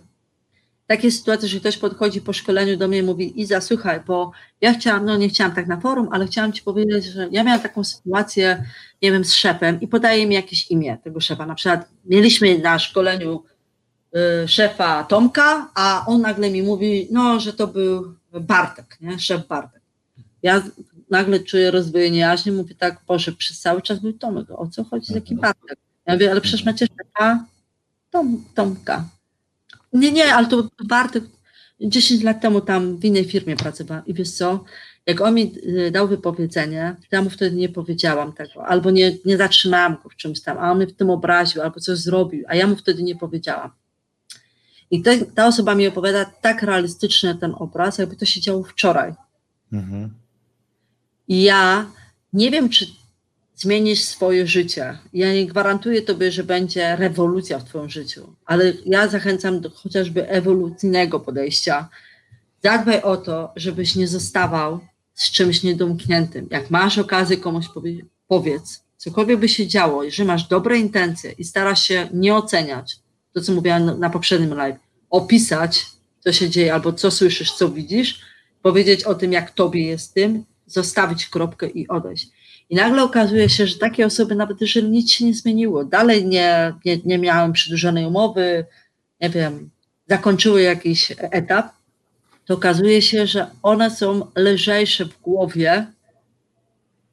takie sytuacje, że ktoś podchodzi po szkoleniu do mnie i mówi Iza, słuchaj, bo ja chciałam, no nie chciałam tak na forum, ale chciałam Ci powiedzieć, że ja miałam taką sytuację, nie wiem, z szefem i podaje mi jakieś imię tego szefa. Na przykład mieliśmy na szkoleniu y, szefa Tomka, a on nagle mi mówi, no, że to był Bartek, nie? szef Bartek. Ja nagle czuję rozwojenie jaźni, mówię tak, Boże, przez cały czas był Tomek, o co chodzi, jaki mhm. Bartek? Ja mówię, ale przecież macie szefa Tom, Tomka. Nie, nie, ale to Bartek 10 lat temu tam w innej firmie pracowałam i wiesz co, jak on mi y, dał wypowiedzenie, to ja mu wtedy nie powiedziałam tego, albo nie, nie zatrzymałam go w czymś tam, a on mnie w tym obraził, albo coś zrobił, a ja mu wtedy nie powiedziałam. I te, ta osoba mi opowiada tak realistycznie ten obraz, jakby to się działo wczoraj. Mhm. Ja nie wiem, czy zmienisz swoje życie. Ja nie gwarantuję tobie, że będzie rewolucja w twoim życiu, ale ja zachęcam do chociażby ewolucyjnego podejścia. Zadbaj o to, żebyś nie zostawał z czymś niedomkniętym. Jak masz okazję komuś powiedzieć, powiedz, cokolwiek by się działo, jeżeli masz dobre intencje i starasz się nie oceniać, to co mówiłam na poprzednim live, opisać, co się dzieje, albo co słyszysz, co widzisz, powiedzieć o tym, jak tobie jest tym, zostawić kropkę i odejść. I nagle okazuje się, że takie osoby, nawet jeżeli nic się nie zmieniło, dalej nie, nie, nie miałem przedłużonej umowy, nie wiem, zakończyły jakiś etap, to okazuje się, że one są lżejsze w głowie,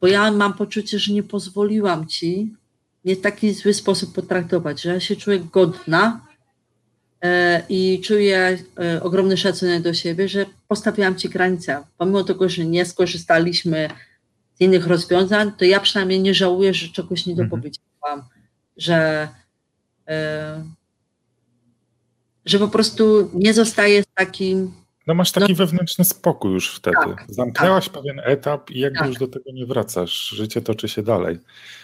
bo ja mam poczucie, że nie pozwoliłam ci mnie w taki zły sposób potraktować, że ja się czuję godna i czuję e, ogromny szacunek do siebie, że postawiłam ci granicę. Pomimo tego, że nie skorzystaliśmy z innych rozwiązań, to ja przynajmniej nie żałuję, że czegoś nie mhm. dopowiedziałam, że, e, że po prostu nie zostaję z takim. No masz taki no, wewnętrzny spokój już wtedy. Tak, Zamknęłaś tak. pewien etap i jakby tak. już do tego nie wracasz. Życie toczy się dalej.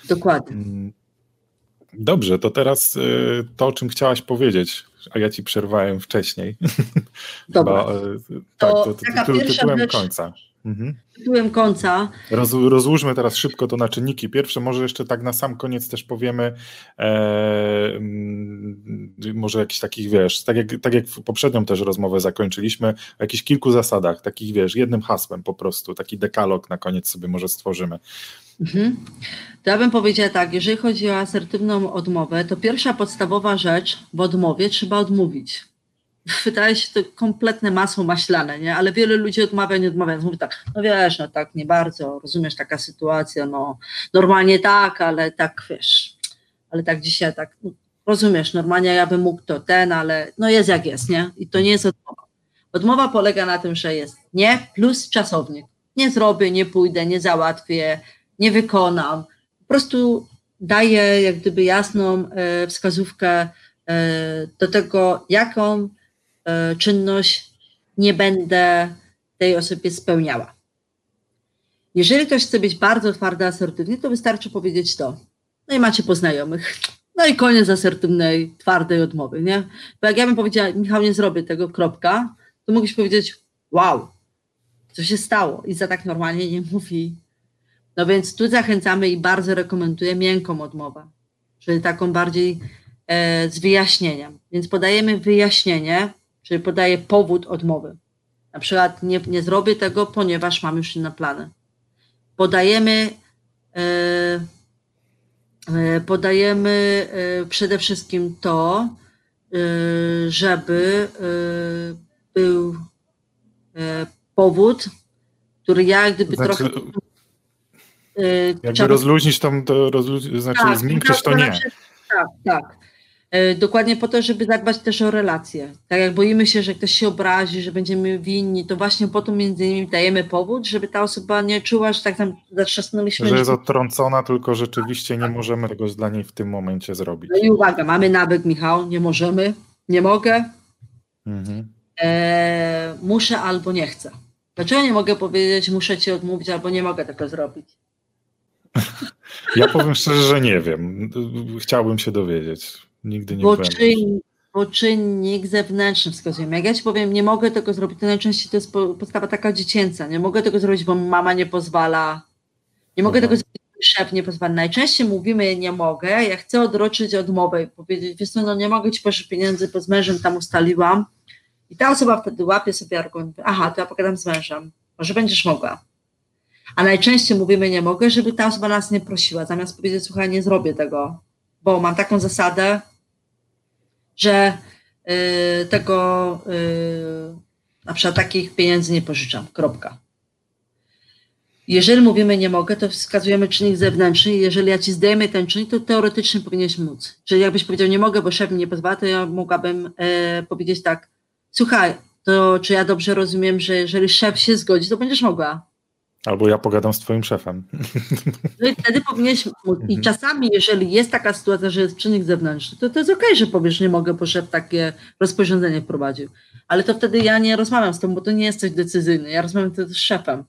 Dokładnie. Mm. Dobrze, to teraz y, to, o czym chciałaś powiedzieć, a ja ci przerwałem wcześniej. Dobra. Chyba, y, tak, to, to, to, to tytułem rzecz, końca. Mhm. Tytułem końca. Roz, rozłóżmy teraz szybko to na czynniki. Pierwsze, może jeszcze tak na sam koniec też powiemy, e, mm, może jakiś takich, wiesz, tak jak, tak jak poprzednią też rozmowę zakończyliśmy, o jakichś kilku zasadach, takich, wiesz, jednym hasłem po prostu, taki dekalog na koniec sobie może stworzymy. Mhm. To ja bym powiedziała tak, jeżeli chodzi o asertywną odmowę, to pierwsza podstawowa rzecz w odmowie trzeba odmówić wydaje się to kompletne masło maślane, nie? Ale wiele ludzi odmawia, nie odmawia. Mówi tak, no wiesz, no tak, nie bardzo, rozumiesz, taka sytuacja, no normalnie tak, ale tak, wiesz, ale tak dzisiaj tak, no, rozumiesz, normalnie ja bym mógł to ten, ale no jest jak jest, nie? I to nie jest odmowa. Odmowa polega na tym, że jest nie plus czasownik. Nie zrobię, nie pójdę, nie załatwię, nie wykonam. Po prostu daję jak gdyby jasną e, wskazówkę e, do tego, jaką E, czynność nie będę tej osobie spełniała. Jeżeli ktoś chce być bardzo twardy, asertywny, to wystarczy powiedzieć to. No i macie poznajomych. No i koniec asertywnej, twardej odmowy, nie? Bo jak ja bym powiedziała, Michał, nie zrobię tego, kropka, to mógłbyś powiedzieć, wow, co się stało? I za tak normalnie nie mówi. No więc tu zachęcamy i bardzo rekomenduję miękką odmowę, czyli taką bardziej e, z wyjaśnieniem. Więc podajemy wyjaśnienie, czyli podaję powód odmowy. Na przykład nie, nie zrobię tego, ponieważ mam już inne plany. Podajemy, e, e, podajemy e, przede wszystkim to, e, żeby e, był powód, który ja gdyby znaczy, trochę. Jakby rozluźnić tam, to rozlu... znaczy tak, zmiękczyć to nie. Tak, tak. E, dokładnie po to, żeby zadbać też o relacje. Tak jak boimy się, że ktoś się obrazi, że będziemy winni, to właśnie po to między innymi dajemy powód, żeby ta osoba nie czuła, że tak tam zatrzasnęliśmy. Że jest odtrącona, tylko rzeczywiście nie możemy tego dla niej w tym momencie zrobić. No i uwaga, mamy nawyk, Michał, nie możemy, nie mogę, mhm. e, muszę albo nie chcę. Dlaczego nie mogę powiedzieć, muszę ci odmówić albo nie mogę tego zrobić? Ja powiem szczerze, że nie wiem. Chciałbym się dowiedzieć. Nigdy nie bo byłem. Czyn, bo czynnik zewnętrzny wskazuje. Jak ja ci powiem, nie mogę tego zrobić, to najczęściej to jest podstawa taka dziecięca. Nie mogę tego zrobić, bo mama nie pozwala. Nie mogę Aha. tego zrobić, bo szef nie pozwala. Najczęściej mówimy, nie mogę, ja chcę odroczyć odmowę i powiedzieć, wiesz co, no nie mogę ci pożyczyć pieniędzy, bo z mężem tam ustaliłam. I ta osoba wtedy łapie sobie argument, aha, to ja pogadam z mężem, może będziesz mogła. A najczęściej mówimy nie mogę, żeby ta osoba nas nie prosiła, zamiast powiedzieć, słuchaj, nie zrobię tego, bo mam taką zasadę, że y, tego y, na przykład takich pieniędzy nie pożyczam. Kropka. Jeżeli mówimy nie mogę, to wskazujemy czynnik zewnętrzny. Jeżeli ja ci zdejmę ten czynnik, to teoretycznie powinieneś móc. Czyli jakbyś powiedział nie mogę, bo szef mi nie pozwala, to ja mogłabym e, powiedzieć tak, słuchaj, to czy ja dobrze rozumiem, że jeżeli szef się zgodzi, to będziesz mogła. Albo ja pogadam z twoim szefem. No i wtedy powinieneś, i mhm. czasami jeżeli jest taka sytuacja, że jest czynnik zewnętrzny, to to jest okej, okay, że powiesz, nie mogę, bo szef takie rozporządzenie wprowadził. Ale to wtedy ja nie rozmawiam z tobą, bo to nie jesteś decyzyjny, ja rozmawiam wtedy z szefem.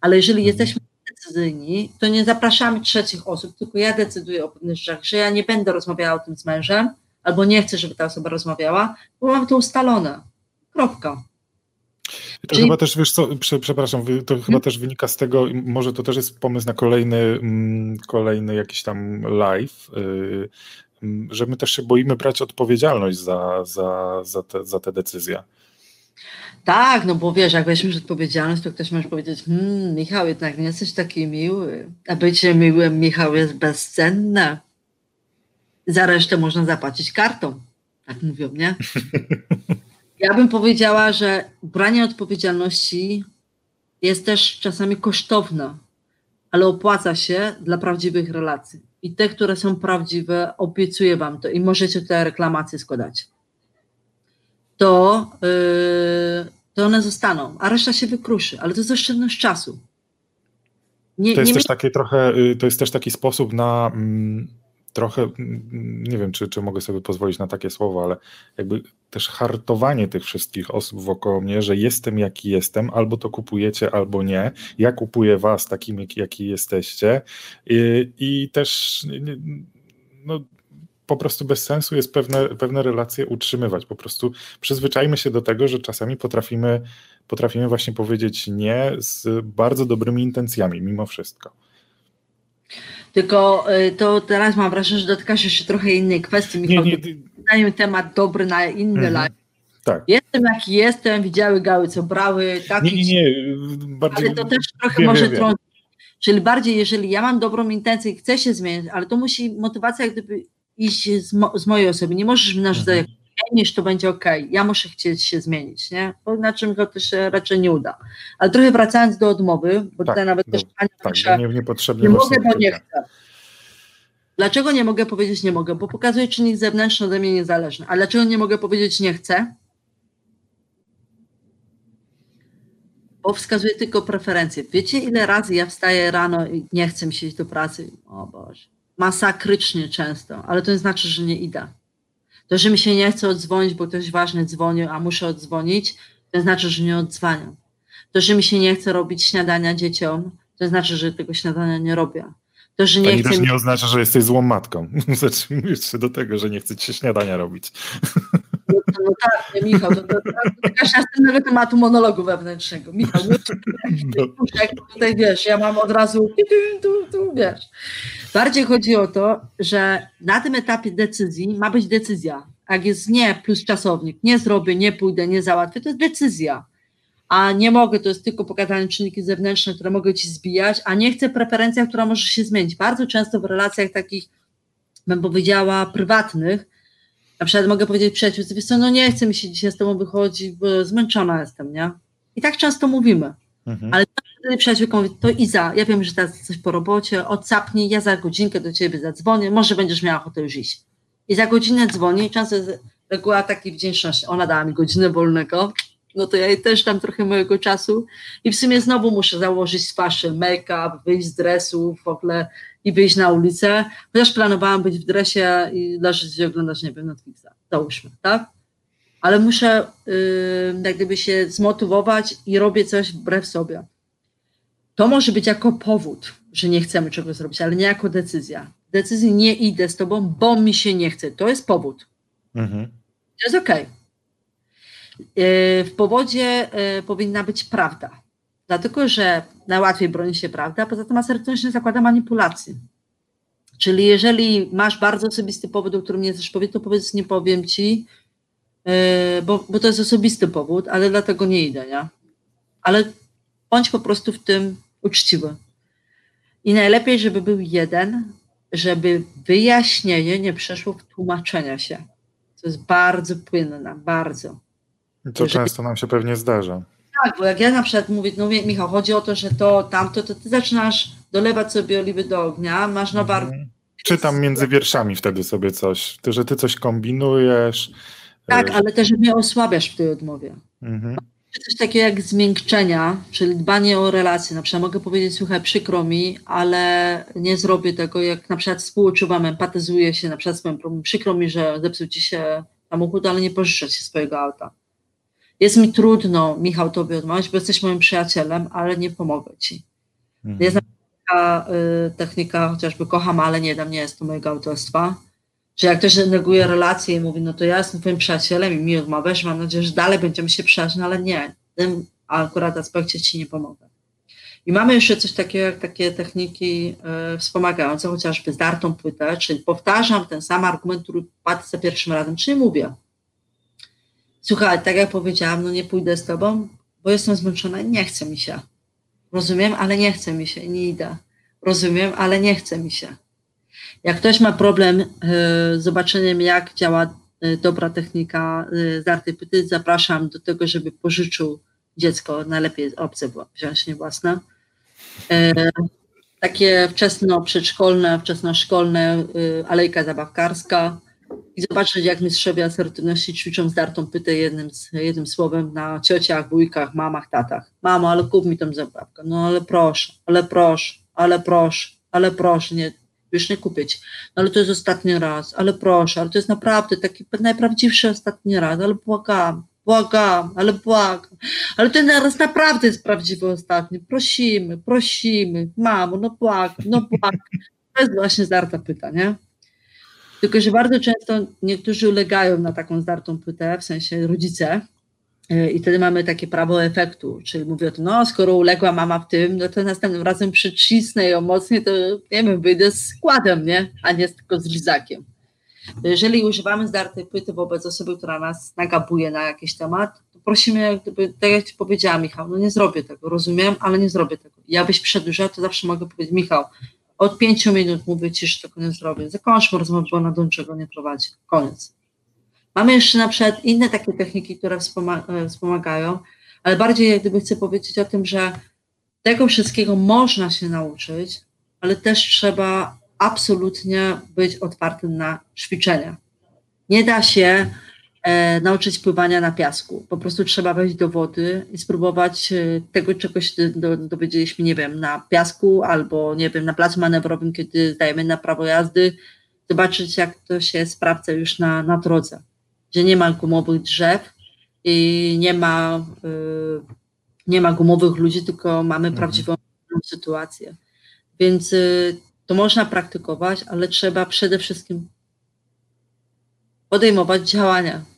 Ale jeżeli mhm. jesteśmy decyzyjni, to nie zapraszamy trzecich osób, tylko ja decyduję o pewnych rzeczach, że ja nie będę rozmawiała o tym z mężem, albo nie chcę, żeby ta osoba rozmawiała, bo mam to ustalone. Kropka. To Czyli... chyba też, wiesz co, przepraszam, to chyba hmm? też wynika z tego, może to też jest pomysł na kolejny, mm, kolejny jakiś tam live, y, mm, że my też się boimy brać odpowiedzialność za, za, za, te, za te decyzje. Tak, no bo wiesz, jak weźmiesz odpowiedzialność, to ktoś może powiedzieć, hmm, Michał, jednak nie jesteś taki miły, a bycie miłym, Michał, jest bezcenne. Za resztę można zapłacić kartą. Tak mówią, nie? Ja bym powiedziała, że branie odpowiedzialności jest też czasami kosztowne, ale opłaca się dla prawdziwych relacji. I te, które są prawdziwe, obiecuję Wam to i możecie te reklamacje składać. To, yy, to one zostaną, a reszta się wykruszy, ale to jest oszczędność czasu. Nie, to jest też taki trochę, y, to jest też taki sposób na mm, trochę, mm, nie wiem, czy, czy mogę sobie pozwolić na takie słowo, ale jakby też hartowanie tych wszystkich osób wokoło mnie, że jestem jaki jestem, albo to kupujecie, albo nie. Ja kupuję was takim, jaki jesteście i, i też no, po prostu bez sensu jest pewne, pewne relacje utrzymywać. Po prostu przyzwyczajmy się do tego, że czasami potrafimy, potrafimy właśnie powiedzieć nie z bardzo dobrymi intencjami, mimo wszystko. Tylko y, to teraz mam wrażenie, że dotykasz jeszcze trochę innej kwestii. Michał, nie, nie, nie. temat dobry na inny mhm. live. Tak. Jestem jaki jestem, widziały gały, co brały. Taki, nie, nie, nie. Bardziej, ale to też trochę wiem, może trącić. Czyli bardziej, jeżeli ja mam dobrą intencję i chcę się zmienić, ale to musi motywacja jak gdyby iść z, mo z mojej osoby. Nie możesz mi narzucać, mhm zmienisz, to będzie ok. Ja muszę chcieć się zmienić, nie? Bo inaczej to też się raczej nie uda. Ale trochę wracając do odmowy, bo tak, tutaj nawet też pani tak, pisze, nie, nie mogę, bo nie chcę. Dlaczego nie mogę powiedzieć nie mogę? Bo pokazuje czynnik zewnętrzny ode mnie niezależny. A dlaczego nie mogę powiedzieć nie chcę? Bo wskazuje tylko preferencje. Wiecie, ile razy ja wstaję rano i nie chcę mi się iść do pracy? O Boże. Masakrycznie często, ale to nie znaczy, że nie idę. To, że mi się nie chce odzwonić, bo ktoś ważny dzwoni, a muszę odzwonić, to znaczy, że nie odzwaniam. To, że mi się nie chce robić śniadania dzieciom, to znaczy, że tego śniadania nie robię. To, że nie Pani też nie oznacza, że jesteś złą matką. Zacznijmy jeszcze do tego, że nie chce ci się śniadania robić. No, no tak, nie, Michał, to, to, to, to tematu monologu wewnętrznego. Michał, no, tutaj wiesz, ja mam od razu tu, tu, wiesz. Bardziej chodzi o to, że na tym etapie decyzji ma być decyzja. Jak jest nie plus czasownik, nie zrobię, nie pójdę, nie załatwię, to jest decyzja. A nie mogę, to jest tylko pokazane czynniki zewnętrzne, które mogą ci zbijać, a nie chcę preferencja, która może się zmienić. Bardzo często w relacjach takich, bym powiedziała, prywatnych, na przykład mogę powiedzieć przyjaciółce, wiesz co, no nie chcę mi się dzisiaj z tobą wychodzić, bo zmęczona jestem, nie? I tak często mówimy. Mhm. Ale wtedy przyjaciółka mówi, to Iza, ja wiem, że teraz jesteś po robocie, odsapnij, ja za godzinkę do ciebie zadzwonię, może będziesz miała ochotę już iść. I za godzinę dzwoni, często reguła takiej wdzięczności, ona dała mi godzinę wolnego, no to ja jej też dam trochę mojego czasu i w sumie znowu muszę założyć twarz, make-up, wyjść z dresu w ogóle i wyjść na ulicę, chociaż planowałam być w dresie i leżeć i oglądać, nie wiem, Netflixa, załóżmy, tak? Ale muszę yy, jak gdyby się zmotywować i robię coś wbrew sobie. To może być jako powód, że nie chcemy czegoś zrobić, ale nie jako decyzja. Decyzji nie idę z tobą, bo mi się nie chce. To jest powód. Mhm. To jest okej. Okay. W powodzie e, powinna być prawda. Dlatego, że najłatwiej broni się prawda, poza tym asertywność nie zakłada manipulacji. Czyli jeżeli masz bardzo osobisty powód, o którym nie chcesz powiedzieć, to powiedz, nie powiem ci, e, bo, bo to jest osobisty powód, ale dlatego nie idę, nie? Ale bądź po prostu w tym uczciwy. I najlepiej, żeby był jeden, żeby wyjaśnienie nie przeszło w tłumaczenia się. To jest bardzo płynne, bardzo. To Jeżeli... często nam się pewnie zdarza. Tak, bo jak ja na przykład mówię, no Michał, chodzi o to, że to, tamto, to ty zaczynasz dolewać sobie oliwy do ognia, masz na bar... Mhm. Czytam między wierszami wtedy sobie coś, ty, że ty coś kombinujesz. Tak, e, ale też mnie osłabiasz w tej odmowie. Mhm. Coś takiego jak zmiękczenia, czyli dbanie o relacje. Na przykład mogę powiedzieć, słuchaj, przykro mi, ale nie zrobię tego, jak na przykład współczuwam, empatyzuję się na przykład z moim problemem. Przykro mi, że zepsuł ci się samochód, ale nie pożyczę ci swojego auta. Jest mi trudno, Michał, tobie odmawiać, bo jesteś moim przyjacielem, ale nie pomogę ci. Mhm. Jest taka y, technika, chociażby kocham, ale nie dam, nie jest to mojego autorstwa. Że jak ktoś neguje relacje i mówi, no to ja jestem twoim przyjacielem i mi odmawiasz, mam nadzieję, że dalej będziemy się przyjaźnić, ale nie, w tym akurat aspekcie ci nie pomogę. I mamy jeszcze coś takiego, jak takie techniki y, wspomagające, chociażby zdartą płytę, czyli powtarzam ten sam argument, który padł za pierwszym razem, czyli mówię, Słuchaj, tak jak powiedziałam, no nie pójdę z tobą, bo jestem zmęczona i nie chce mi się. Rozumiem, ale nie chce mi się, nie idę. Rozumiem, ale nie chce mi się. Jak ktoś ma problem y, z zobaczeniem, jak działa y, dobra technika y, zdartej pyty, zapraszam do tego, żeby pożyczył dziecko, najlepiej obce wziąć, nie własne. Takie wczesno-przedszkolne, wczesnoszkolne, alejka zabawkarska, i zobaczyć, jak mistrzowie asertywności ćwiczą zdartą pytę jednym, jednym słowem na ciociach, wujkach, mamach, tatach. Mamo, ale kup mi tą zabawkę. No ale proszę, ale proszę, ale proszę, ale proszę, nie, już nie kupię ci. No ale to jest ostatni raz, ale proszę, ale to jest naprawdę taki najprawdziwszy ostatni raz, ale błagam, błagam, ale błagam. Ale ten raz naprawdę jest prawdziwy ostatni. Prosimy, prosimy, mamo, no błagam, no błagam. To jest właśnie zdarta pyta, nie? Tylko, że bardzo często niektórzy ulegają na taką zdartą płytę, w sensie rodzice, e, i wtedy mamy takie prawo efektu, czyli mówię o tym, no skoro uległa mama w tym, no to następnym razem przycisnę ją mocniej, to nie wiem, wyjdę z składem, nie? A nie tylko z lizakiem. Jeżeli używamy zdartej płyty wobec osoby, która nas nagabuje na jakiś temat, to prosimy, tak jak Ci powiedziała Michał, no nie zrobię tego, rozumiem, ale nie zrobię tego. Ja byś przedłużał, to zawsze mogę powiedzieć, Michał, od pięciu minut mówię ci, że tego nie zrobię. Zakończmy rozmowę, bo ona do niczego nie prowadzi. Koniec. Mamy jeszcze na przykład inne takie techniki, które e, wspomagają, ale bardziej jak gdyby chcę powiedzieć o tym, że tego wszystkiego można się nauczyć, ale też trzeba absolutnie być otwartym na ćwiczenia. Nie da się nauczyć pływania na piasku. Po prostu trzeba wejść do wody i spróbować e, tego, czego się do, dowiedzieliśmy, nie wiem, na piasku albo, nie wiem, na placu manewrowym, kiedy zdajemy na prawo jazdy, zobaczyć, jak to się sprawdza już na, na drodze. Że nie ma gumowych drzew i nie ma, e, nie ma gumowych ludzi, tylko mamy mhm. prawdziwą sytuację. Więc e, to można praktykować, ale trzeba przede wszystkim podejmować działania.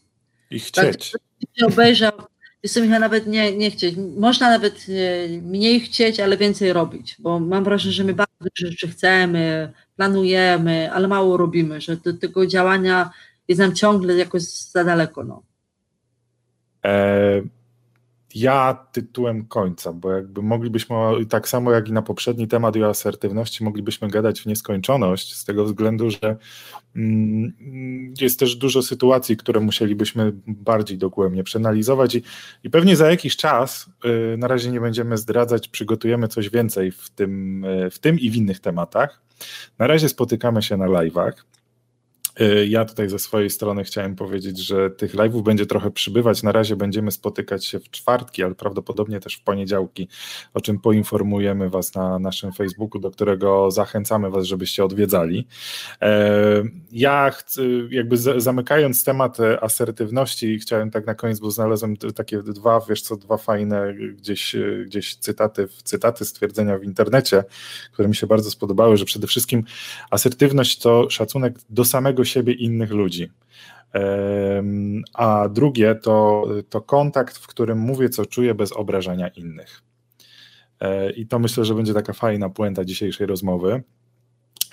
I chcieć. Tak, obejrzał, jestem ja nawet nie, nie chcieć. Można nawet e, mniej chcieć, ale więcej robić, bo mam wrażenie, że my bardzo dużo rzeczy chcemy, planujemy, ale mało robimy, że do tego działania jest nam ciągle jakoś za daleko. No. E, ja tytułem końca, bo jakby moglibyśmy, tak samo jak i na poprzedni temat o asertywności, moglibyśmy gadać w nieskończoność, z tego względu, że mm, jest też dużo sytuacji, które musielibyśmy bardziej dogłębnie przeanalizować i, i pewnie za jakiś czas, y, na razie nie będziemy zdradzać, przygotujemy coś więcej w tym, y, w tym i w innych tematach. Na razie spotykamy się na live'ach. Y, ja tutaj ze swojej strony chciałem powiedzieć, że tych live'ów będzie trochę przybywać. Na razie będziemy spotykać się w czwartki, ale prawdopodobnie też w poniedziałki, o czym poinformujemy Was na naszym Facebooku, do którego zachęcamy Was, żebyście odwiedzali. E, ja jakby zamykając temat asertywności, chciałem tak na koniec, bo znalazłem takie dwa, wiesz co, dwa fajne gdzieś, gdzieś cytaty, cytaty, stwierdzenia w internecie, które mi się bardzo spodobały, że przede wszystkim asertywność to szacunek do samego siebie innych ludzi. A drugie to, to kontakt, w którym mówię, co czuję bez obrażania innych. E, I to myślę, że będzie taka fajna puenta dzisiejszej rozmowy.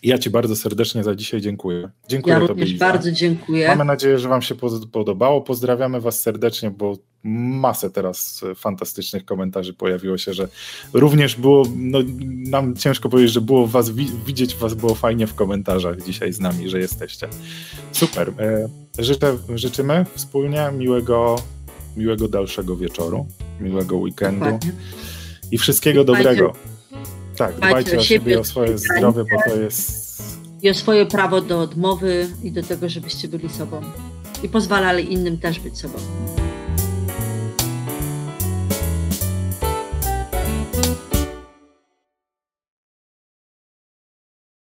Ja Ci bardzo serdecznie za dzisiaj dziękuję. Dziękuję ja również Tobie, bardzo dziękuję. Mamy nadzieję, że Wam się podobało. Pozdrawiamy Was serdecznie, bo masę teraz fantastycznych komentarzy pojawiło się, że również było, no, nam ciężko powiedzieć, że było Was widzieć Was było fajnie w komentarzach dzisiaj z nami, że jesteście. Super. E, życzę, życzymy wspólnie miłego, miłego dalszego wieczoru, miłego weekendu Dokładnie. i wszystkiego dobrego. Tak, dbajcie o siebie, o swoje zdrowie, bo to jest... I o swoje prawo do odmowy i do tego, żebyście byli sobą. I pozwalali innym też być sobą.